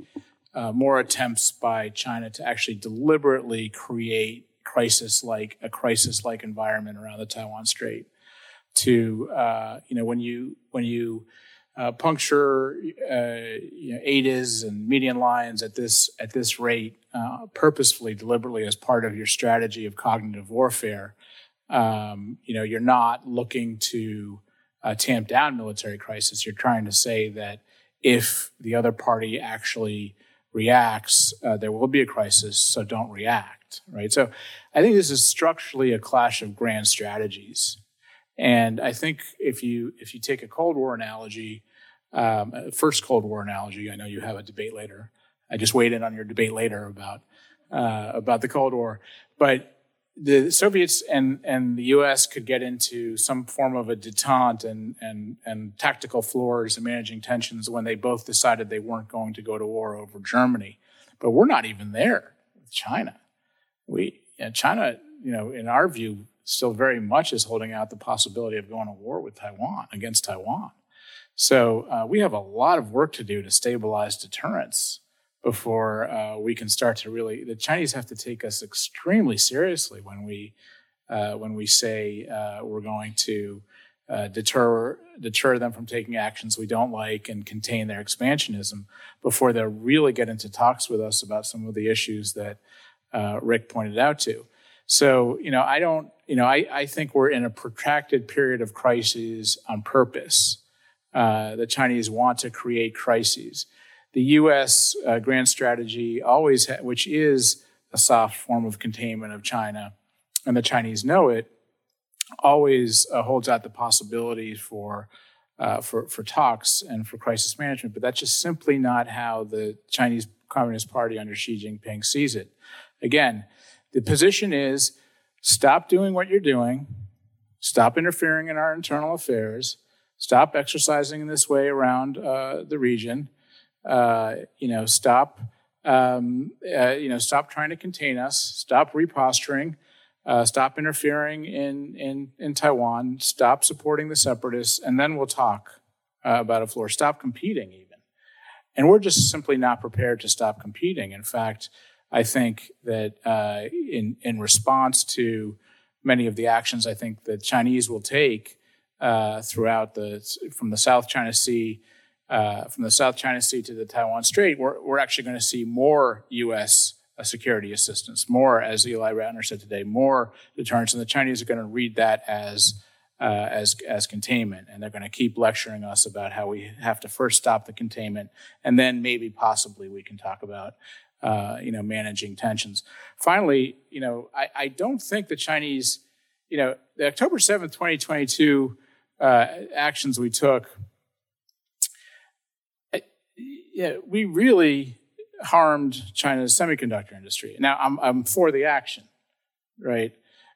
uh, more attempts by China to actually deliberately create crisis like a crisis like environment around the Taiwan Strait. To uh, you know when you when you uh, puncture uh, you know, and median lines at this at this rate uh, purposefully, deliberately as part of your strategy of cognitive warfare. Um, you know you're not looking to uh, tamp down military crisis. You're trying to say that if the other party actually reacts, uh, there will be a crisis, so don't react, right? So I think this is structurally a clash of grand strategies. And I think if you if you take a Cold War analogy, um, first Cold War analogy, I know you have a debate later. I just weighed in on your debate later about uh, about the Cold War, but the Soviets and, and the U.S. could get into some form of a detente and, and, and tactical floors and managing tensions when they both decided they weren't going to go to war over Germany. But we're not even there with China. We, China, you know, in our view, still very much is holding out the possibility of going to war with Taiwan against Taiwan. So uh, we have a lot of work to do to stabilize deterrence before uh, we can start to really. The Chinese have to take us extremely seriously when we uh, when we say uh, we're going to uh, deter deter them from taking actions we don't like and contain their expansionism before they really get into talks with us about some of the issues that uh, Rick pointed out to. So you know, I don't. You know, I, I think we're in a protracted period of crises on purpose. Uh, the Chinese want to create crises the U.S. Uh, grand strategy always, ha- which is a soft form of containment of China, and the Chinese know it, always uh, holds out the possibility for, uh, for for talks and for crisis management. But that's just simply not how the Chinese Communist Party under Xi Jinping sees it. Again, the position is stop doing what you're doing, stop interfering in our internal affairs, stop exercising in this way around uh, the region uh, you know, stop um, uh, you know, stop trying to contain us, stop reposturing, uh, stop interfering in, in, in Taiwan, stop supporting the separatists, and then we'll talk uh, about a floor. Stop competing, even. And we're just simply not prepared to stop competing. In fact, I think that uh, in, in response to many of the actions I think the Chinese will take uh, throughout the, from the South China Sea uh, from the South China Sea to the Taiwan Strait, we're, we're actually going to see more U.S. Uh, security assistance, more, as Ely Ratner said today, more deterrence, and the Chinese are going to read that as uh, as as containment, and they're going to keep lecturing us about how we have to first stop the containment, and then maybe possibly we can talk about uh, you know managing tensions. Finally, you know, I, I don't think the Chinese, you know, the October seventh, twenty twenty two uh, actions we took yeah, we really harmed China's semiconductor industry. Now, I'm, I'm for the action, right?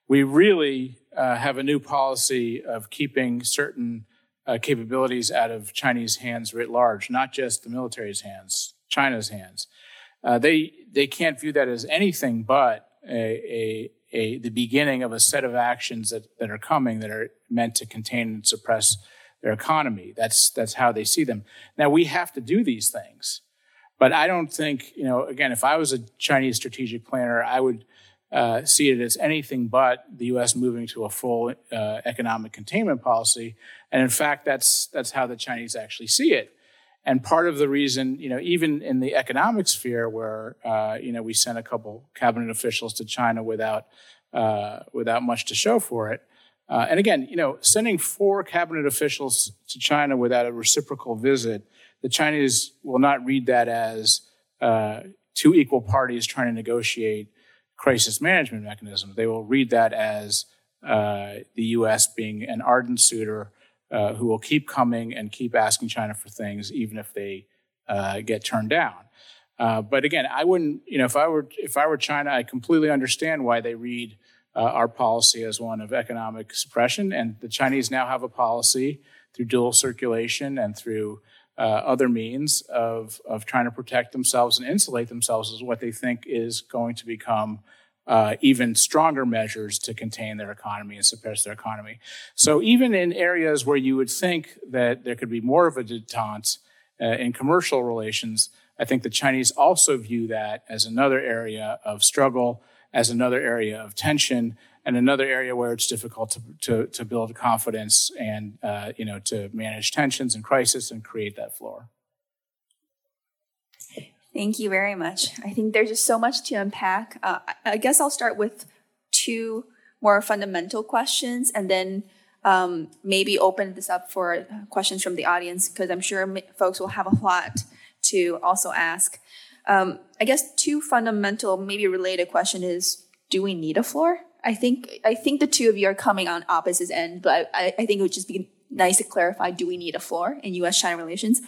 We really uh, have a new policy of keeping certain uh, capabilities out of Chinese hands writ large, not just the military's hands, China's hands. Uh, they they can't view that as anything but a, a, a, the beginning of a set of actions that, that are coming that are meant to contain and suppress their economy. That's that's how they see them. Now we have to do these things, but I don't think you know. Again, if I was a Chinese strategic planner, I would uh, see it as anything but the U.S. moving to a full uh, economic containment policy. And in fact, that's that's how the Chinese actually see it. And part of the reason, you know, even in the economic sphere, where uh, you know we sent a couple cabinet officials to China without uh, without much to show for it, uh, and again, you know, sending four cabinet officials to China without a reciprocal visit, the Chinese will not read that as uh, two equal parties trying to negotiate crisis management mechanisms. They will read that as uh, the U.S. being an ardent suitor uh, who will keep coming and keep asking China for things, even if they uh, get turned down. Uh, but again, I wouldn't, you know, if I were if I were China, I completely understand why they read uh, our policy as one of economic suppression. And the Chinese now have a policy through dual circulation and through uh, other means of, of trying to protect themselves and insulate themselves as what they think is going to become uh, even stronger measures to contain their economy and suppress their economy. So even in areas where you would think that there could be more of a detente uh, in commercial relations, I think the Chinese also view that as another area of struggle as another area of tension and another area where it's difficult to, to, to build confidence and uh, you know to manage tensions and crisis and create that floor. Thank you very much. I think there's just so much to unpack. Uh, I guess I'll start with two more fundamental questions and then um, maybe open this up for questions from the audience because I'm sure folks will have a lot to also ask. Um, I guess two fundamental, maybe related question is: Do we need a floor? I think I think the two of you are coming on opposite ends, but I, I think it would just be nice to clarify: Do we need a floor in U.S.-China relations?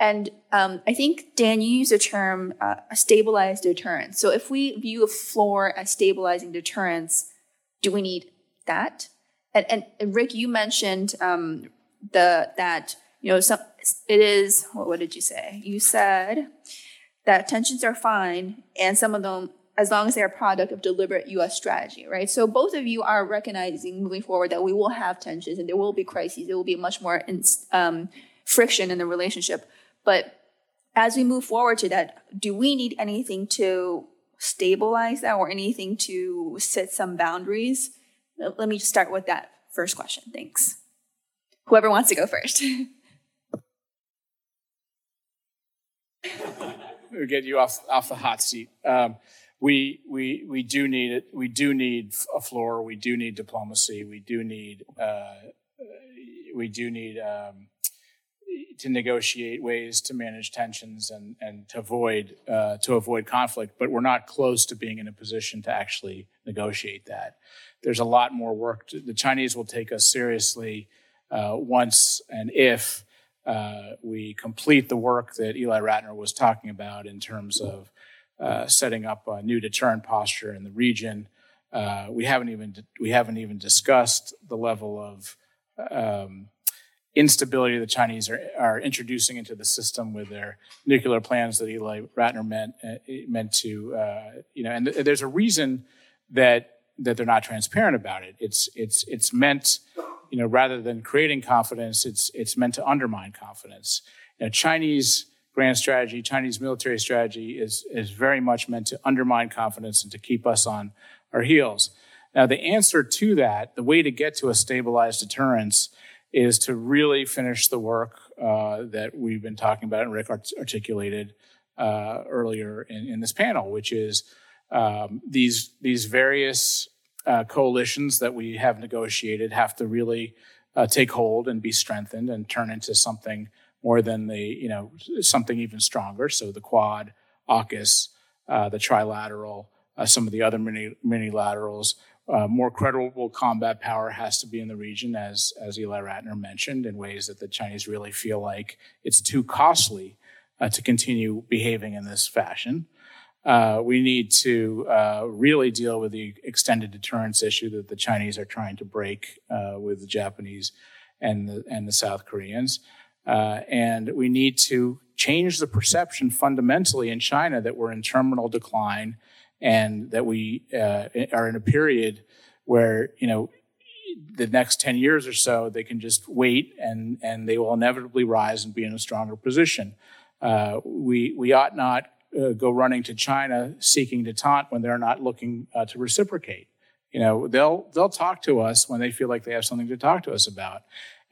And um, I think Dan, you use the term uh, a stabilized deterrence. So if we view a floor as stabilizing deterrence, do we need that? And, and, and Rick, you mentioned um, the that you know some it is what, what did you say? You said that tensions are fine, and some of them, as long as they're a product of deliberate U.S. strategy, right? So both of you are recognizing moving forward that we will have tensions and there will be crises. There will be much more um, friction in the relationship. But as we move forward to that, do we need anything to stabilize that or anything to set some boundaries? Let me start with that first question. Thanks. Whoever wants to go first. *laughs* get you off off the hot seat. Um, we we we do need it. We do need a floor. We do need diplomacy. We do need uh, we do need um, to negotiate ways to manage tensions and and to avoid uh, to avoid conflict. But we're not close to being in a position to actually negotiate that. There's a lot more work. To, the Chinese will take us seriously uh, once and if uh, we complete the work that Ely Ratner was talking about in terms of uh, setting up a new deterrent posture in the region. Uh, we haven't even we haven't even discussed the level of um, instability the Chinese are, are introducing into the system with their nuclear plans that Ely Ratner meant uh, meant to uh, you know. And th- there's a reason that that they're not transparent about it. It's it's it's meant you know rather than creating confidence, it's it's meant to undermine confidence. You know, Chinese grand strategy, Chinese military strategy is is very much meant to undermine confidence and to keep us on our heels. Now, the answer to that, the way to get to a stabilized deterrence is to really finish the work uh, that we've been talking about and Rick art- articulated uh, earlier in, in, this panel, which is um, these these various uh, coalitions that we have negotiated have to really uh, take hold and be strengthened and turn into something more than the you know something even stronger. So the Quad, AUKUS, uh, the Trilateral, uh, some of the other mini laterals uh, more credible combat power has to be in the region, as as Ely Ratner mentioned, in ways that the Chinese really feel like it's too costly uh, to continue behaving in this fashion. Uh, we need to uh, really deal with the extended deterrence issue that the Chinese are trying to break uh, with the Japanese and the and the South Koreans, uh, and we need to change the perception fundamentally in China that we're in terminal decline and that we uh, are in a period where you know the next 10 years or so they can just wait and and they will inevitably rise and be in a stronger position. Uh, we we ought not uh, go running to China seeking detente when they're not looking uh, to reciprocate you know they'll they'll talk to us when they feel like they have something to talk to us about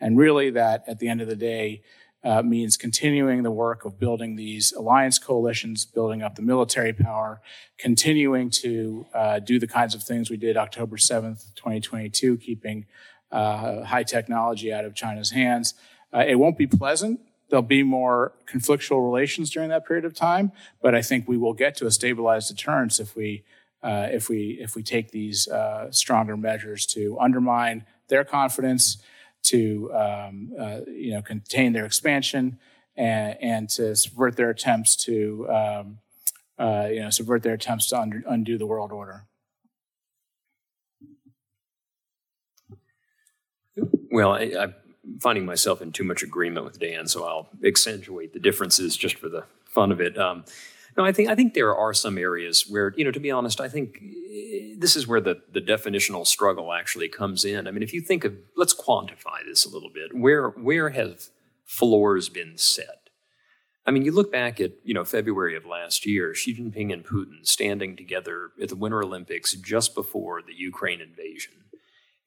and really that at the end of the day uh, means continuing the work of building these alliance coalitions, building up the military power, continuing to uh, do the kinds of things we did October 7th, 2022, keeping uh, high technology out of China's hands. Uh, it won't be pleasant. There'll be more conflictual relations during that period of time, but I think we will get to a stabilized deterrence if we uh, if we if we take these uh, stronger measures to undermine their confidence to um, uh, you know contain their expansion and, and to subvert their attempts to um, uh, you know subvert their attempts to under, undo the world order. Well, I, I'm finding myself in too much agreement with Dan, so I'll accentuate the differences just for the fun of it. Um, no, I think I think there are some areas where, you know, to be honest, I think eh, this is where the, the definitional struggle actually comes in. I mean, if you think of let's quantify this a little bit. Where where have floors been set? I mean, you look back at, you know, February of last year, Xi Jinping and Putin standing together at the Winter Olympics just before the Ukraine invasion.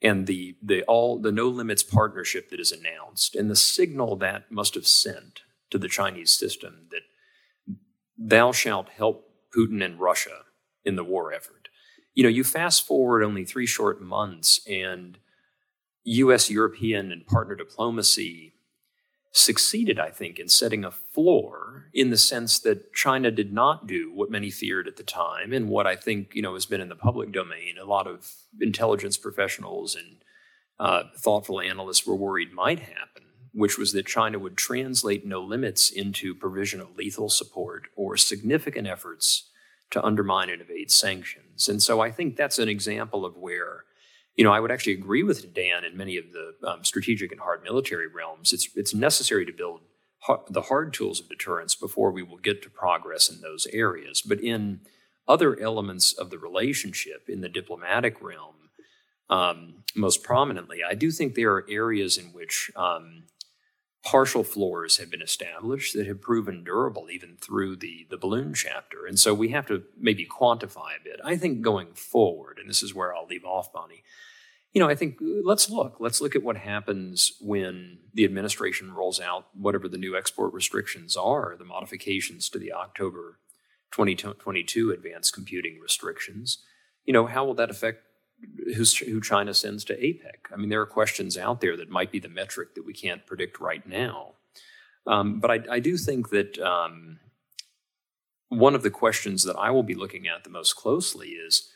And the the all the no limits partnership that is announced and the signal that must have sent to the Chinese system that thou shalt help Putin and Russia in the war effort. You know, you fast forward only three short months, and US, European, and partner diplomacy succeeded, I think, in setting a floor in the sense that China did not do what many feared at the time, and what I think, you know, has been in the public domain. A lot of intelligence professionals and uh, thoughtful analysts were worried might happen which was that China would translate no limits into provision of lethal support or significant efforts to undermine and evade sanctions. And so I think that's an example of where, you know, I would actually agree with Dan in many of the um, strategic and hard military realms. It's it's necessary to build the hard tools of deterrence before we will get to progress in those areas. But in other elements of the relationship, in the diplomatic realm, um, most prominently, I do think there are areas in which um, partial floors have been established that have proven durable even through the, the balloon chapter. And so we have to maybe quantify a bit. I think going forward, and this is where I'll leave off, Bonny, you know, I think uh, let's look. Let's look at what happens when the administration rolls out whatever the new export restrictions are, the modifications to the October 2022 advanced computing restrictions. You know, how will that affect who China sends to APEC. I mean, there are questions out there that might be the metric that we can't predict right now. Um, but I, I, do think that um, one of the questions that I will be looking at the most closely is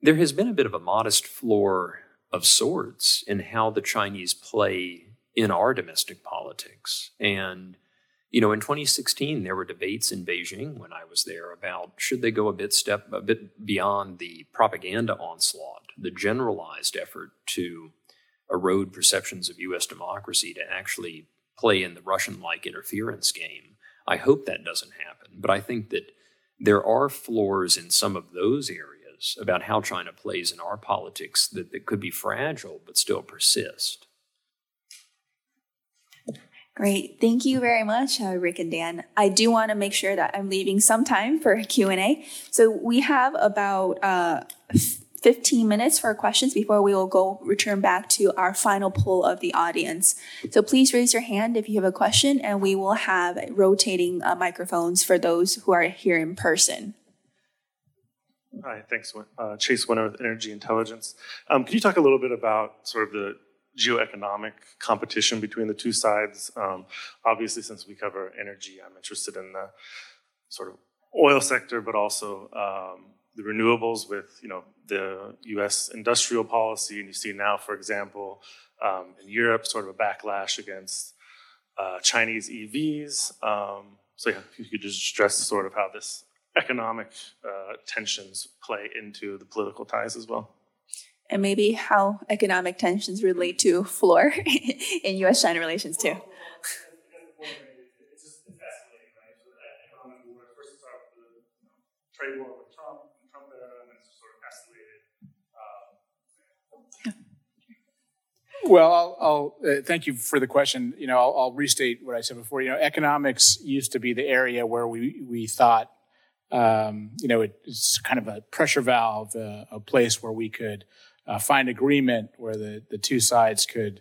there has been a bit of a modest floor of sorts in how the Chinese play in our domestic politics. And, you know, in 2016, there were debates in Beijing when I was there about should they go a bit step a bit beyond the propaganda onslaught the generalized effort to erode perceptions of U.S. democracy to actually play in the Russian like interference game. I hope that doesn't happen, but I think that there are flaws in some of those areas about how China plays in our politics that, that could be fragile but still persist. Great. Thank you very much, uh, Rick and Dan. I do want to make sure that I'm leaving some time for Q&A. So we have about uh, 15 minutes for questions before we will go return back to our final poll of the audience. So please raise your hand if you have a question and we will have rotating uh, microphones for those who are here in person. Hi, thanks. Uh, Chase Winter with Energy Intelligence. Um, can you talk a little bit about sort of the geoeconomic competition between the two sides? Um, obviously, since we cover energy, I'm interested in the sort of oil sector, but also um, the renewables with you know the U.S. industrial policy, and you see now, for example, um, in Europe, sort of a backlash against uh, Chinese EVs. Um, so yeah, you could just stress sort of how this economic uh, tensions play into the political ties as well. And maybe how economic tensions relate to floor *laughs* in U.S. China relations too. Well, I'll, I'll uh, thank you for the question. You know, I'll, I'll, restate what I said before. You know, economics used to be the area where we we thought, um, you know, it, it's kind of a pressure valve, uh, a place where we could uh, find agreement where the the two sides could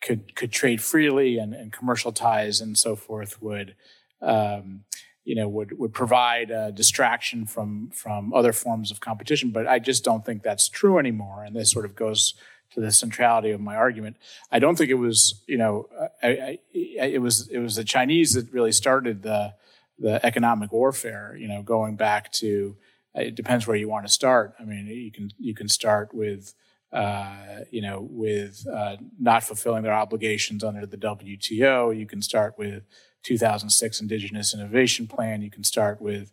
could could trade freely and, and commercial ties and so forth would. Um, you know, would would provide a distraction from from other forms of competition, but I just don't think that's true anymore. And this sort of goes to the centrality of my argument. I don't think it was, you know, I, I, it was it was the Chinese that really started the the economic warfare. You know, going back to it depends where you want to start. I mean, you can you can start with. Uh, you know, with uh, not fulfilling their obligations under the WTO, you can start with 2006 Indigenous Innovation Plan. You can start with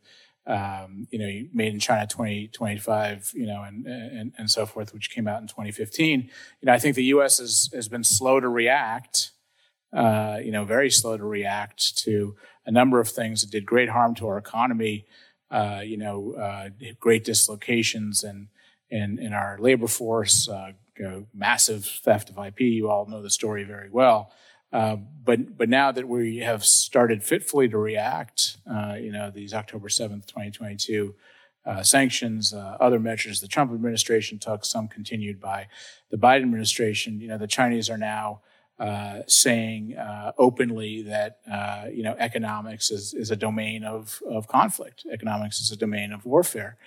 um, you know, made in China 2025, you know, and, and, and so forth, which came out in 2015. You know, I think the U.S. has, has been slow to react, uh, you know, very slow to react to a number of things that did great harm to our economy, uh, you know, uh, great dislocations and in, in our labor force, uh, you know, massive theft of IP. You all know the story very well. Uh, but but now that we have started fitfully to react, uh, you know, these October seventh, twenty twenty two. Sanctions, other measures the Trump administration took, some continued by the Biden administration. You know, the Chinese are now uh, saying openly that you know economics is, is a domain of of conflict. Economics is a domain of warfare.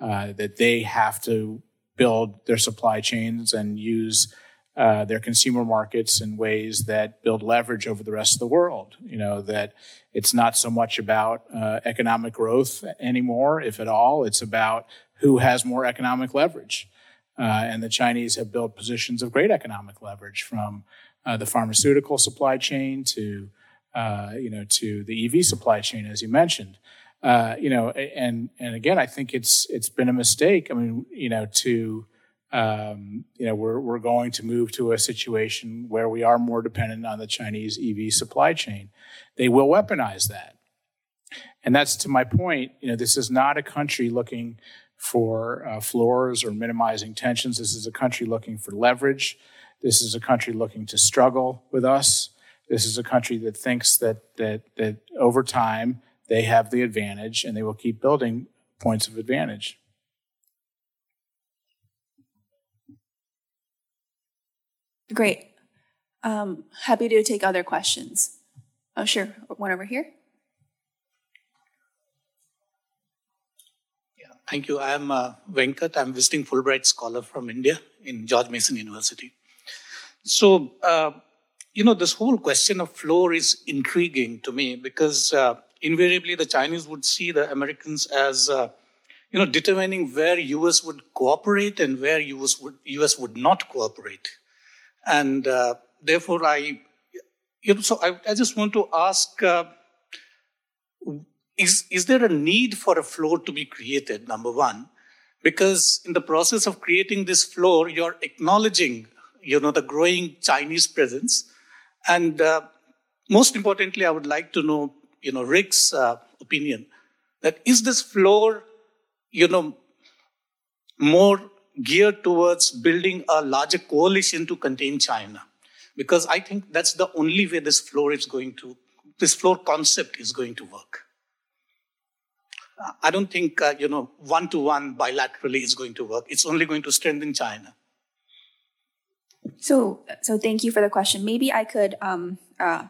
that they have to build their supply chains and use uh, their consumer markets in ways that build leverage over the rest of the world. You know, that it's not so much about uh, economic growth anymore, if at all. It's about who has more economic leverage. Uh, and the Chinese have built positions of great economic leverage from uh, the pharmaceutical supply chain to, uh, you know, to the EV supply chain, as you mentioned. you know, and and again, I think it's it's been a mistake. I mean, you know, to um, you know, we're, we're going to move to a situation where we are more dependent on the Chinese EV supply chain. They will weaponize that. And that's to my point, you know, this is not a country looking for uh, floors or minimizing tensions. This is a country looking for leverage. This is a country looking to struggle with us. This is a country that thinks that, that, that over time they have the advantage and they will keep building points of advantage. Great. Um, happy to take other questions. Oh, sure. One over here. Yeah, thank you. I am uh, Venkat. I'm visiting Fulbright scholar from India in George Mason University. So, uh, you know, this whole question of floor is intriguing to me because uh, invariably the Chinese would see the Americans as, uh, you know, determining where US would cooperate and where US would, US would not cooperate. And uh, therefore, I, you know, so I, I just want to ask, uh, is, is there a need for a floor to be created, number one? Because in the process of creating this floor, you're acknowledging, you know, the growing Chinese presence. And uh, most importantly, I would like to know, you know, Rick's uh, opinion that is this floor, you know, more geared towards building a larger coalition to contain China? Because I think that's the only way this floor is going to, this floor concept is going to work. I don't think, uh, you know, one to one bilaterally is going to work. It's only going to strengthen China. So, so thank you for the question. Maybe I could um, uh,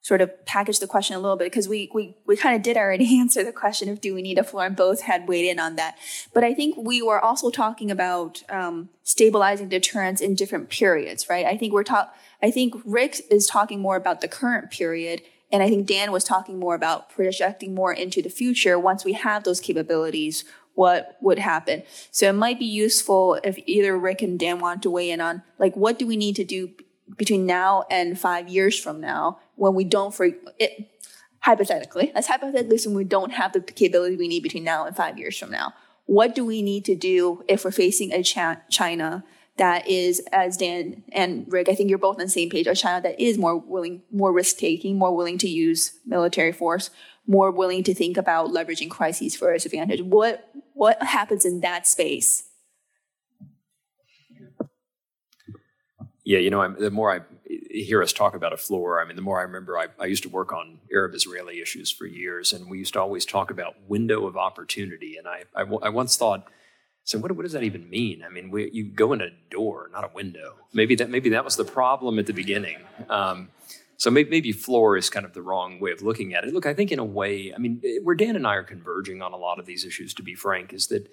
sort of package the question a little bit because we we we kind of did already *laughs* answer the question of do we need a floor, and both had weighed in on that. But I think we were also talking about um, stabilizing deterrence in different periods, right? I think we're talk. I think Rick is talking more about the current period, and I think Dan was talking more about projecting more into the future. Once we have those capabilities, what would happen? So it might be useful if either Rick and Dan want to weigh in on like what do we need to do between now and five years from now when we don't for it hypothetically let's hypothetically assume we don't have the capability we need between now and five years from now what do we need to do if we're facing a china that is, as Dan and Rick, I think you're both on the same page, a China that is more willing, more risk taking, more willing to use military force, more willing to think about leveraging crises for its advantage. What what happens in that space? Yeah, you know, I'm, the more I hear us talk about a floor, I mean, the more I remember I, I used to work on Arab Israeli issues for years, and we used to always talk about window of opportunity. And I, I, I once thought, so what, what does that even mean? I mean, we, you go in a door, not a window. Maybe that maybe that was the problem at the beginning. Um, so maybe, floor is kind of the wrong way of looking at it. Look, I think in a way, I mean, where Dan and I are converging on a lot of these issues, to be frank, is that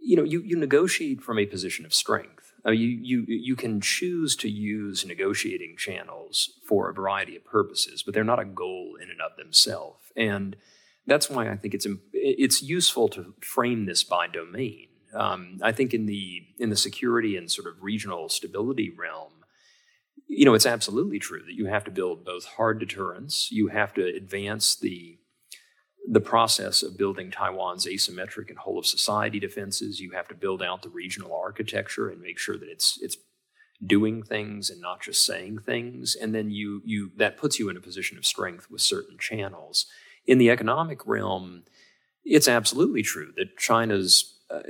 you know you, you negotiate from a position of strength. Uh, you you you can choose to use negotiating channels for a variety of purposes, but they're not a goal in and of themselves. And that's why I think it's it's useful to frame this by domain. Um, I think in the in the security and sort of regional stability realm, you know, it's absolutely true that you have to build both hard deterrence, you have to advance the the process of building Taiwan's asymmetric and whole of society defenses. You have to build out the regional architecture and make sure that it's it's doing things and not just saying things. And then you you that puts you in a position of strength with certain channels. In the economic realm, it's absolutely true that China's uh,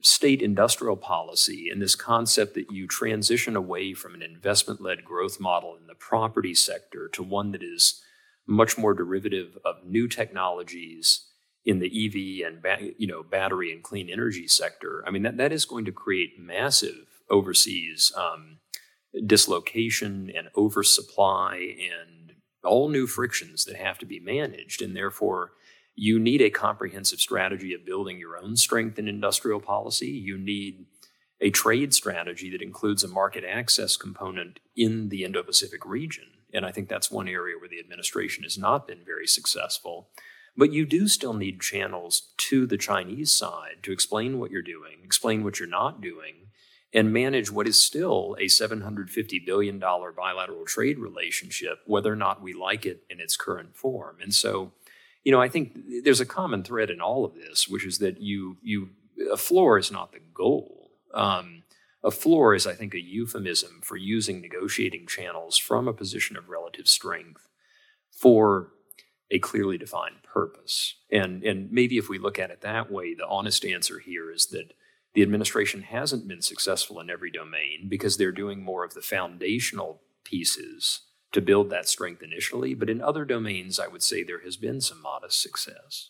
state industrial policy and this concept that you transition away from an investment led growth model in the property sector to one that is much more derivative of new technologies in the EV and ba- you know battery and clean energy sector. I mean that that is going to create massive overseas um, dislocation and oversupply and all new frictions that have to be managed, and therefore you need a comprehensive strategy of building your own strength in industrial policy. You need a trade strategy that includes a market access component in the Indo Pacific region. And I think that's one area where the administration has not been very successful. But you do still need channels to the Chinese side to explain what you're doing, explain what you're not doing, and manage what is still a $750 billion bilateral trade relationship, whether or not we like it in its current form. And so you know, I think there's a common thread in all of this, which is that you you a floor is not the goal. Um, a floor is, I think, a euphemism for using negotiating channels from a position of relative strength for a clearly defined purpose. And and maybe if we look at it that way, the honest answer here is that the administration hasn't been successful in every domain because they're doing more of the foundational pieces to build that strength initially, but in other domains, I would say there has been some modest success.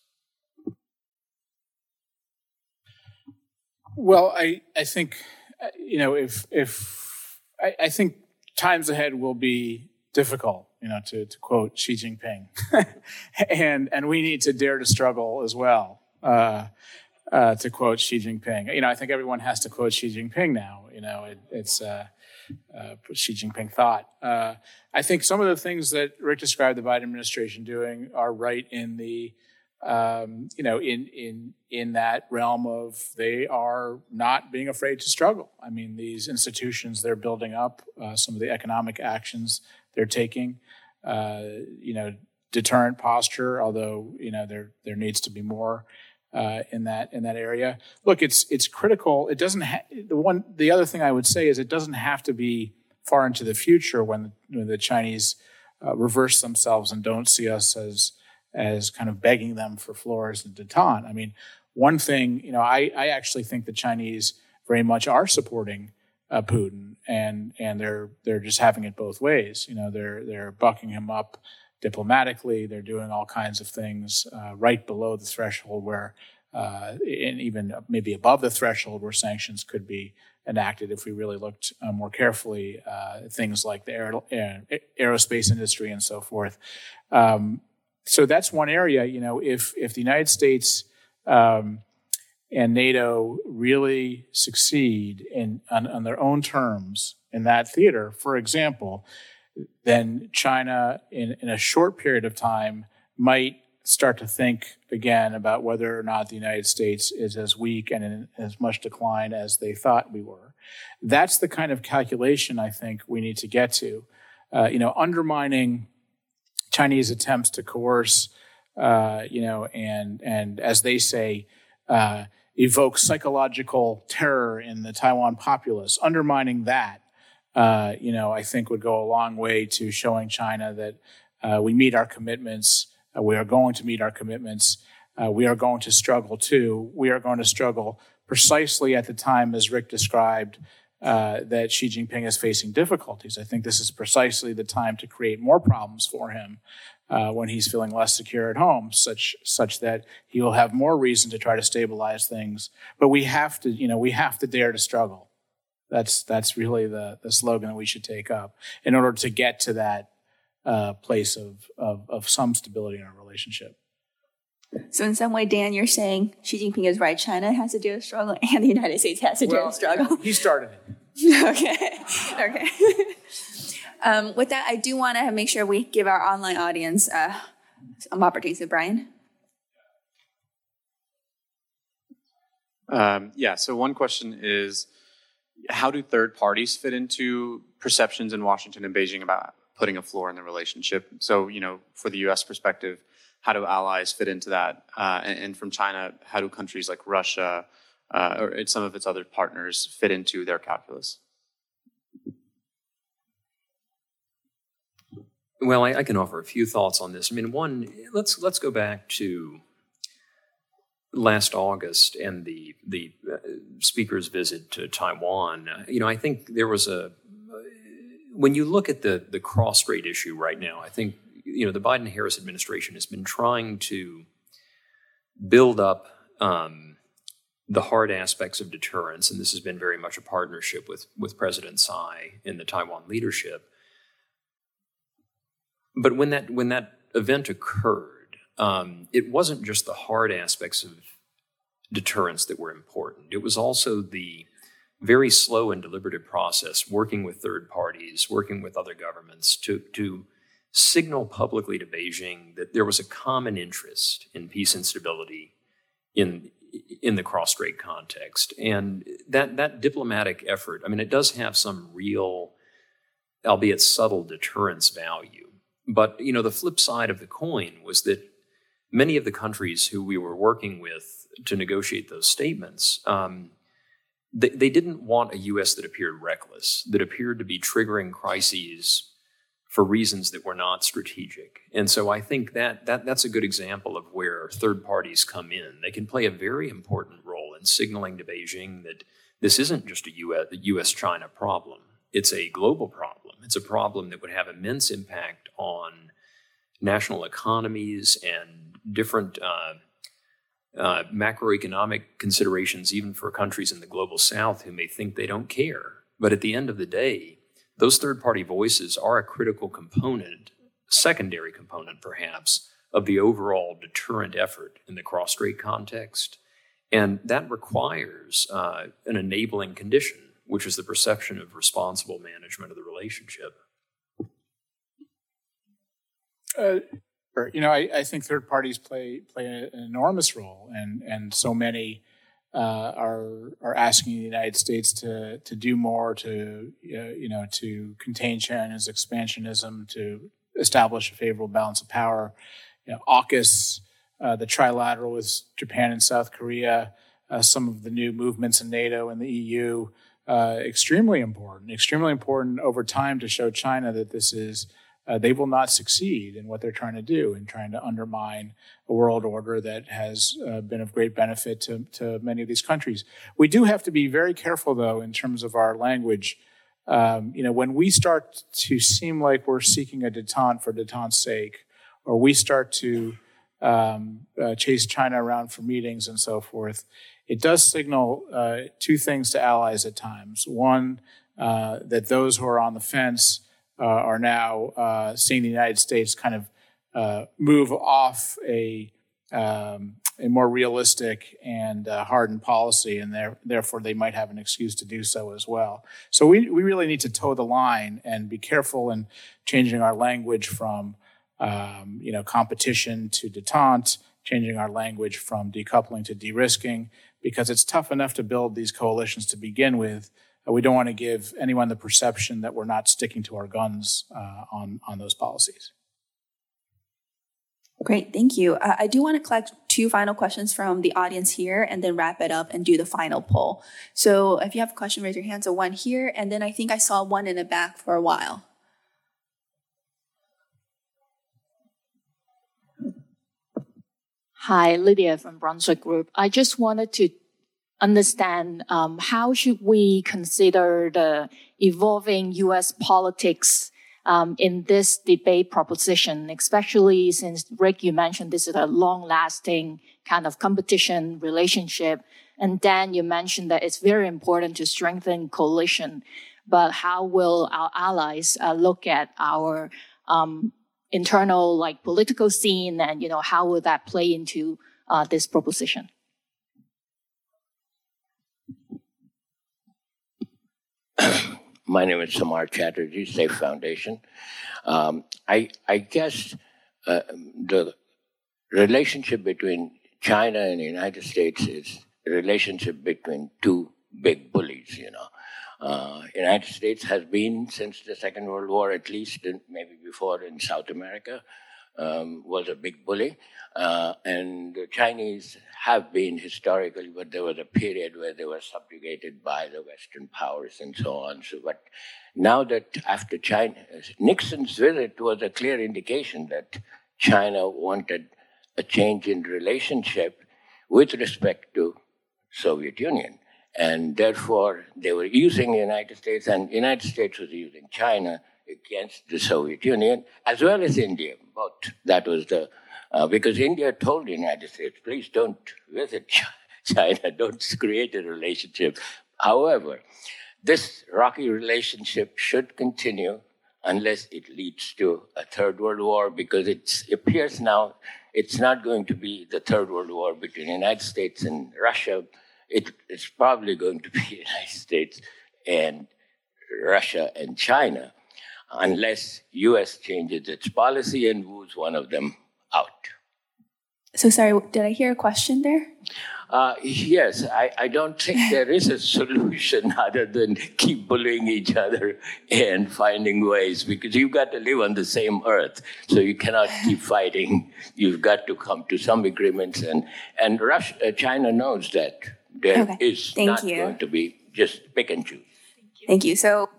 Well, I, I think, uh, you know, if, if I, I think times ahead will be difficult, you know, to, to quote Xi Jinping. *laughs* and, and we need to dare to struggle as well, uh, uh, to quote Xi Jinping. You know, I think everyone has to quote Xi Jinping now. You know, it, it's, uh, uh, Xi Jinping thought. Uh, I think some of the things that Rick described the Biden administration doing are right in the um, you know in in in that realm of they are not being afraid to struggle. I mean, these institutions they're building up, uh, some of the economic actions they're taking, uh, you know, deterrent posture. Although you know there there needs to be more. Uh, in that in that area. Look, it's it's critical. It doesn't ha- the one the other thing I would say is it doesn't have to be far into the future when, when the Chinese uh, reverse themselves and don't see us as as kind of begging them for floors and detente. I mean, one thing you know, I I actually think the Chinese very much are supporting uh, Putin, and and they're they're just having it both ways. You know, they're they're bucking him up diplomatically. They're doing all kinds of things uh, right below the threshold where, uh, and even maybe above the threshold where sanctions could be enacted if we really looked uh, more carefully. Uh, things like the aer- aerospace industry and so forth. Um, so that's one area. You know, if if the United States um, and NATO really succeed in on, on, their own terms in that theater, for example, then China, in, in a short period of time, might start to think again about whether or not the United States is as weak and in as much decline as they thought we were. That's the kind of calculation I think we need to get to. Uh, you know, undermining Chinese attempts to coerce, uh, you know, and and as they say, uh, evoke psychological terror in the Taiwan populace. Undermining that, uh, you know, I think would go a long way to showing China that uh, we meet our commitments. Uh, we are going to meet our commitments. Uh, we are going to struggle too. We are going to struggle precisely at the time, as Rick described, uh, that Xi Jinping is facing difficulties. I think this is precisely the time to create more problems for him uh, when he's feeling less secure at home, such such that he will have more reason to try to stabilize things. But we have to, you know, we have to dare to struggle. That's that's really the the slogan that we should take up in order to get to that uh, place of, of of some stability in our relationship. So in some way, Dan, you're saying Xi Jinping is right. China has to do a struggle, *laughs* and the United States has to well, do a struggle. He started it. *laughs* okay. Okay. *laughs* um, with that, I do want to make sure we give our online audience uh, some opportunities. Brian. Um, yeah. So one question is, how do third parties fit into perceptions in Washington and Beijing about putting a floor in the relationship? So you know, for the U.S. perspective, how do allies fit into that? Uh, and, and, from China, how do countries like Russia uh, or some of its other partners fit into their calculus? Well, I, I, can offer a few thoughts on this. I mean, one, let's let's go back to last August and the the uh, speaker's visit to Taiwan. You know, I think there was a when you look at the the cross strait issue right now. I think you know the Biden Harris administration has been trying to build up. Um, the hard aspects of deterrence, and this has been very much a partnership with, with President Tsai and the Taiwan leadership. But when that when that event occurred, um, it wasn't just the hard aspects of deterrence that were important. It was also the very slow and deliberative process, working with third parties, working with other governments to to signal publicly to Beijing that there was a common interest in peace and stability in in the cross-strait context. And that that diplomatic effort, I mean, it does have some real, albeit subtle, deterrence value. But you know, the flip side of the coin was that many of the countries who we were working with to negotiate those statements, um, they, they didn't want a U.S. that appeared reckless, that appeared to be triggering crises for reasons that were not strategic. And so I think that, that that's a good example of where third parties come in. They can play a very important role in signaling to Beijing that this isn't just a US, US China problem, it's a global problem. It's a problem that would have immense impact on national economies and different uh, uh, macroeconomic considerations, even for countries in the global south who may think they don't care. But at the end of the day, those third party voices are a critical component, secondary component perhaps, of the overall deterrent effort in the cross strait context. And that requires uh, an enabling condition, which is the perception of responsible management of the relationship. Uh, you know, I, I, think third parties play play an enormous role, and and so many uh, are are asking the United States to to do more to uh, you know to contain China's expansionism, to establish a favorable balance of power. You know, AUKUS uh, the trilateral with Japan and South Korea, uh, some of the new movements in NATO and the EU. Uh, extremely important, extremely important over time to show China that this is uh, they will not succeed in what they're trying to do in trying to undermine a world order that has uh, been of great benefit to, to many of these countries. We do have to be very careful, though, in terms of our language. Um, you know, when we start to seem like we're seeking a detente for detente's sake, or we start to um, uh, chase China around for meetings and so forth, it does signal uh, two things to allies at times. One, uh, that those who are on the fence are now uh, seeing the United States kind of uh, move off a um, a more realistic and uh, hardened policy, and therefore they might have an excuse to do so as well. So we, we really need to toe the line and be careful in changing our language from um, you know competition to detente, changing our language from decoupling to de-risking, because it's tough enough to build these coalitions to begin with. We don't want to give anyone the perception that we're not sticking to our guns uh, on on those policies. Great, thank you. Uh, I do want to collect two final questions from the audience here and then wrap it up and do the final poll. So if you have a question, raise your hand. So one here, and then I think I saw one in the back for a while. Hi, Lydia from Brunswick Group. I just wanted to understand um, how should we consider the evolving U.S. politics um, in this debate proposition, especially since Rick, you mentioned this is a long-lasting kind of competition relationship, and Dan, you mentioned that it's very important to strengthen coalition. But how will our allies uh, look at our um, internal like political scene, and you know how will that play into uh, this proposition? *clears throat* My name is Samar Chatterjee, Safe Foundation. Um, I, I guess uh, the relationship between China and the United States is a relationship between two big bullies, you know. Uh, United States has been since the Second World War, at least, and maybe before in South America, um, was a big bully. Uh, and the Chinese have been historically, but there was a period where they were subjugated by the Western powers and so on. So, but now that after China, Nixon's visit was a clear indication that China wanted a change in relationship with respect to Soviet Union. And therefore, they were using the United States, and United States was using China against the Soviet Union, as well as India. But That was the, uh, because India told the United States, please don't visit *laughs* China, don't create a relationship. However, this rocky relationship should continue unless it leads to a third world war, because it appears now it's not going to be the third world war between the United States and Russia. It, it's probably going to be the *laughs* United States and Russia and China unless US changes its policy and moves one of them out. So sorry, did I hear a question there? Uh, yes, I, I don't think *laughs* there is a solution *laughs* other than keep bullying each other and finding ways because you've got to live on the same earth. So you cannot keep *laughs* fighting. You've got to come to some agreements. And, and Russia, uh, China knows that there okay. is Thank not you. going to be just pick and choose. Thank you. Thank you. So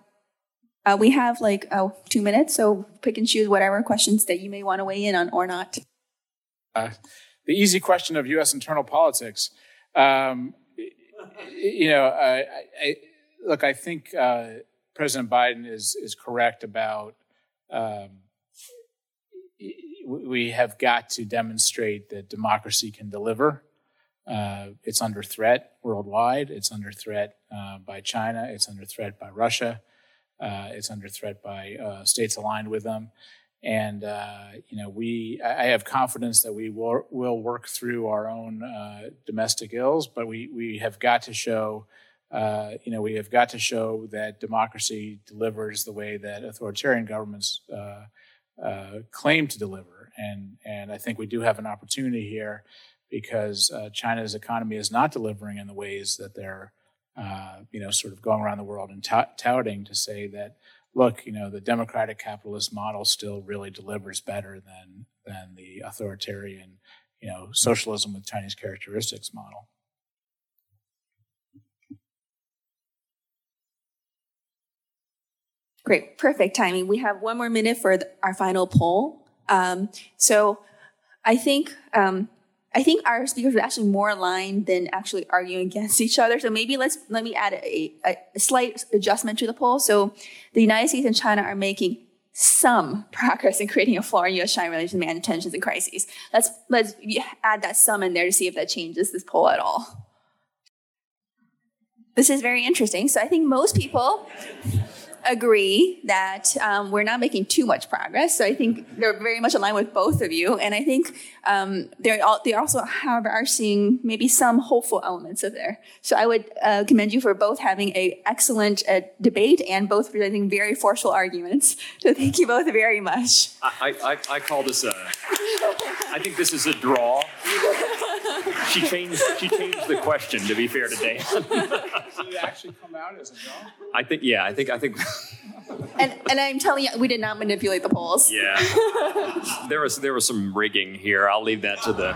uh, we have like uh, two minutes, so pick and choose whatever questions that you may want to weigh in on or not. Uh, the easy question of U.S. internal politics. Um, you know, I, I, look, I think uh, President Biden is is correct about. Um, we have got to demonstrate that democracy can deliver. Uh, it's under threat worldwide. It's under threat uh, by China. It's under threat by Russia. Uh, it's under threat by uh, states aligned with them. And, uh, you know, we, I have confidence that we will, will work through our own uh, domestic ills, but we, we have got to show, uh, you know, we have got to show that democracy delivers the way that authoritarian governments uh, claim to deliver. And, and I think we do have an opportunity here because China's economy is not delivering in the ways that they're uh, you know, sort of going around the world and touting to say that, look, you know, the democratic capitalist model still really delivers better than than the authoritarian you know, socialism with Chinese characteristics model. Great, perfect timing. We have one more minute for the, our final poll. Um, so I think um, I think our speakers are actually more aligned than actually arguing against each other. So maybe let's let me add a, a, a slight adjustment to the poll. So the United States and China are making some *laughs* progress in creating a floor in U.S.-China relations, managing tensions and crises. Let's let's add that sum in there to see if that changes this poll at all. This is very interesting. So I think most people agree that um, we're not making too much progress. So I think they're very much aligned with both of you, and I think um, they're all, they also, however, are seeing maybe some hopeful elements of there. So I would uh, commend you for both having a excellent uh, debate and both presenting very forceful arguments. So thank you both very much. I, I, I call this a. I think this is a draw. She changed. She changed the question. To be fair to Dan. Did it actually come out as a draw? I think. Yeah. I think. I think. And, and I'm telling you, we did not manipulate the polls. Yeah. there was there was some rigging here. I'll leave that to the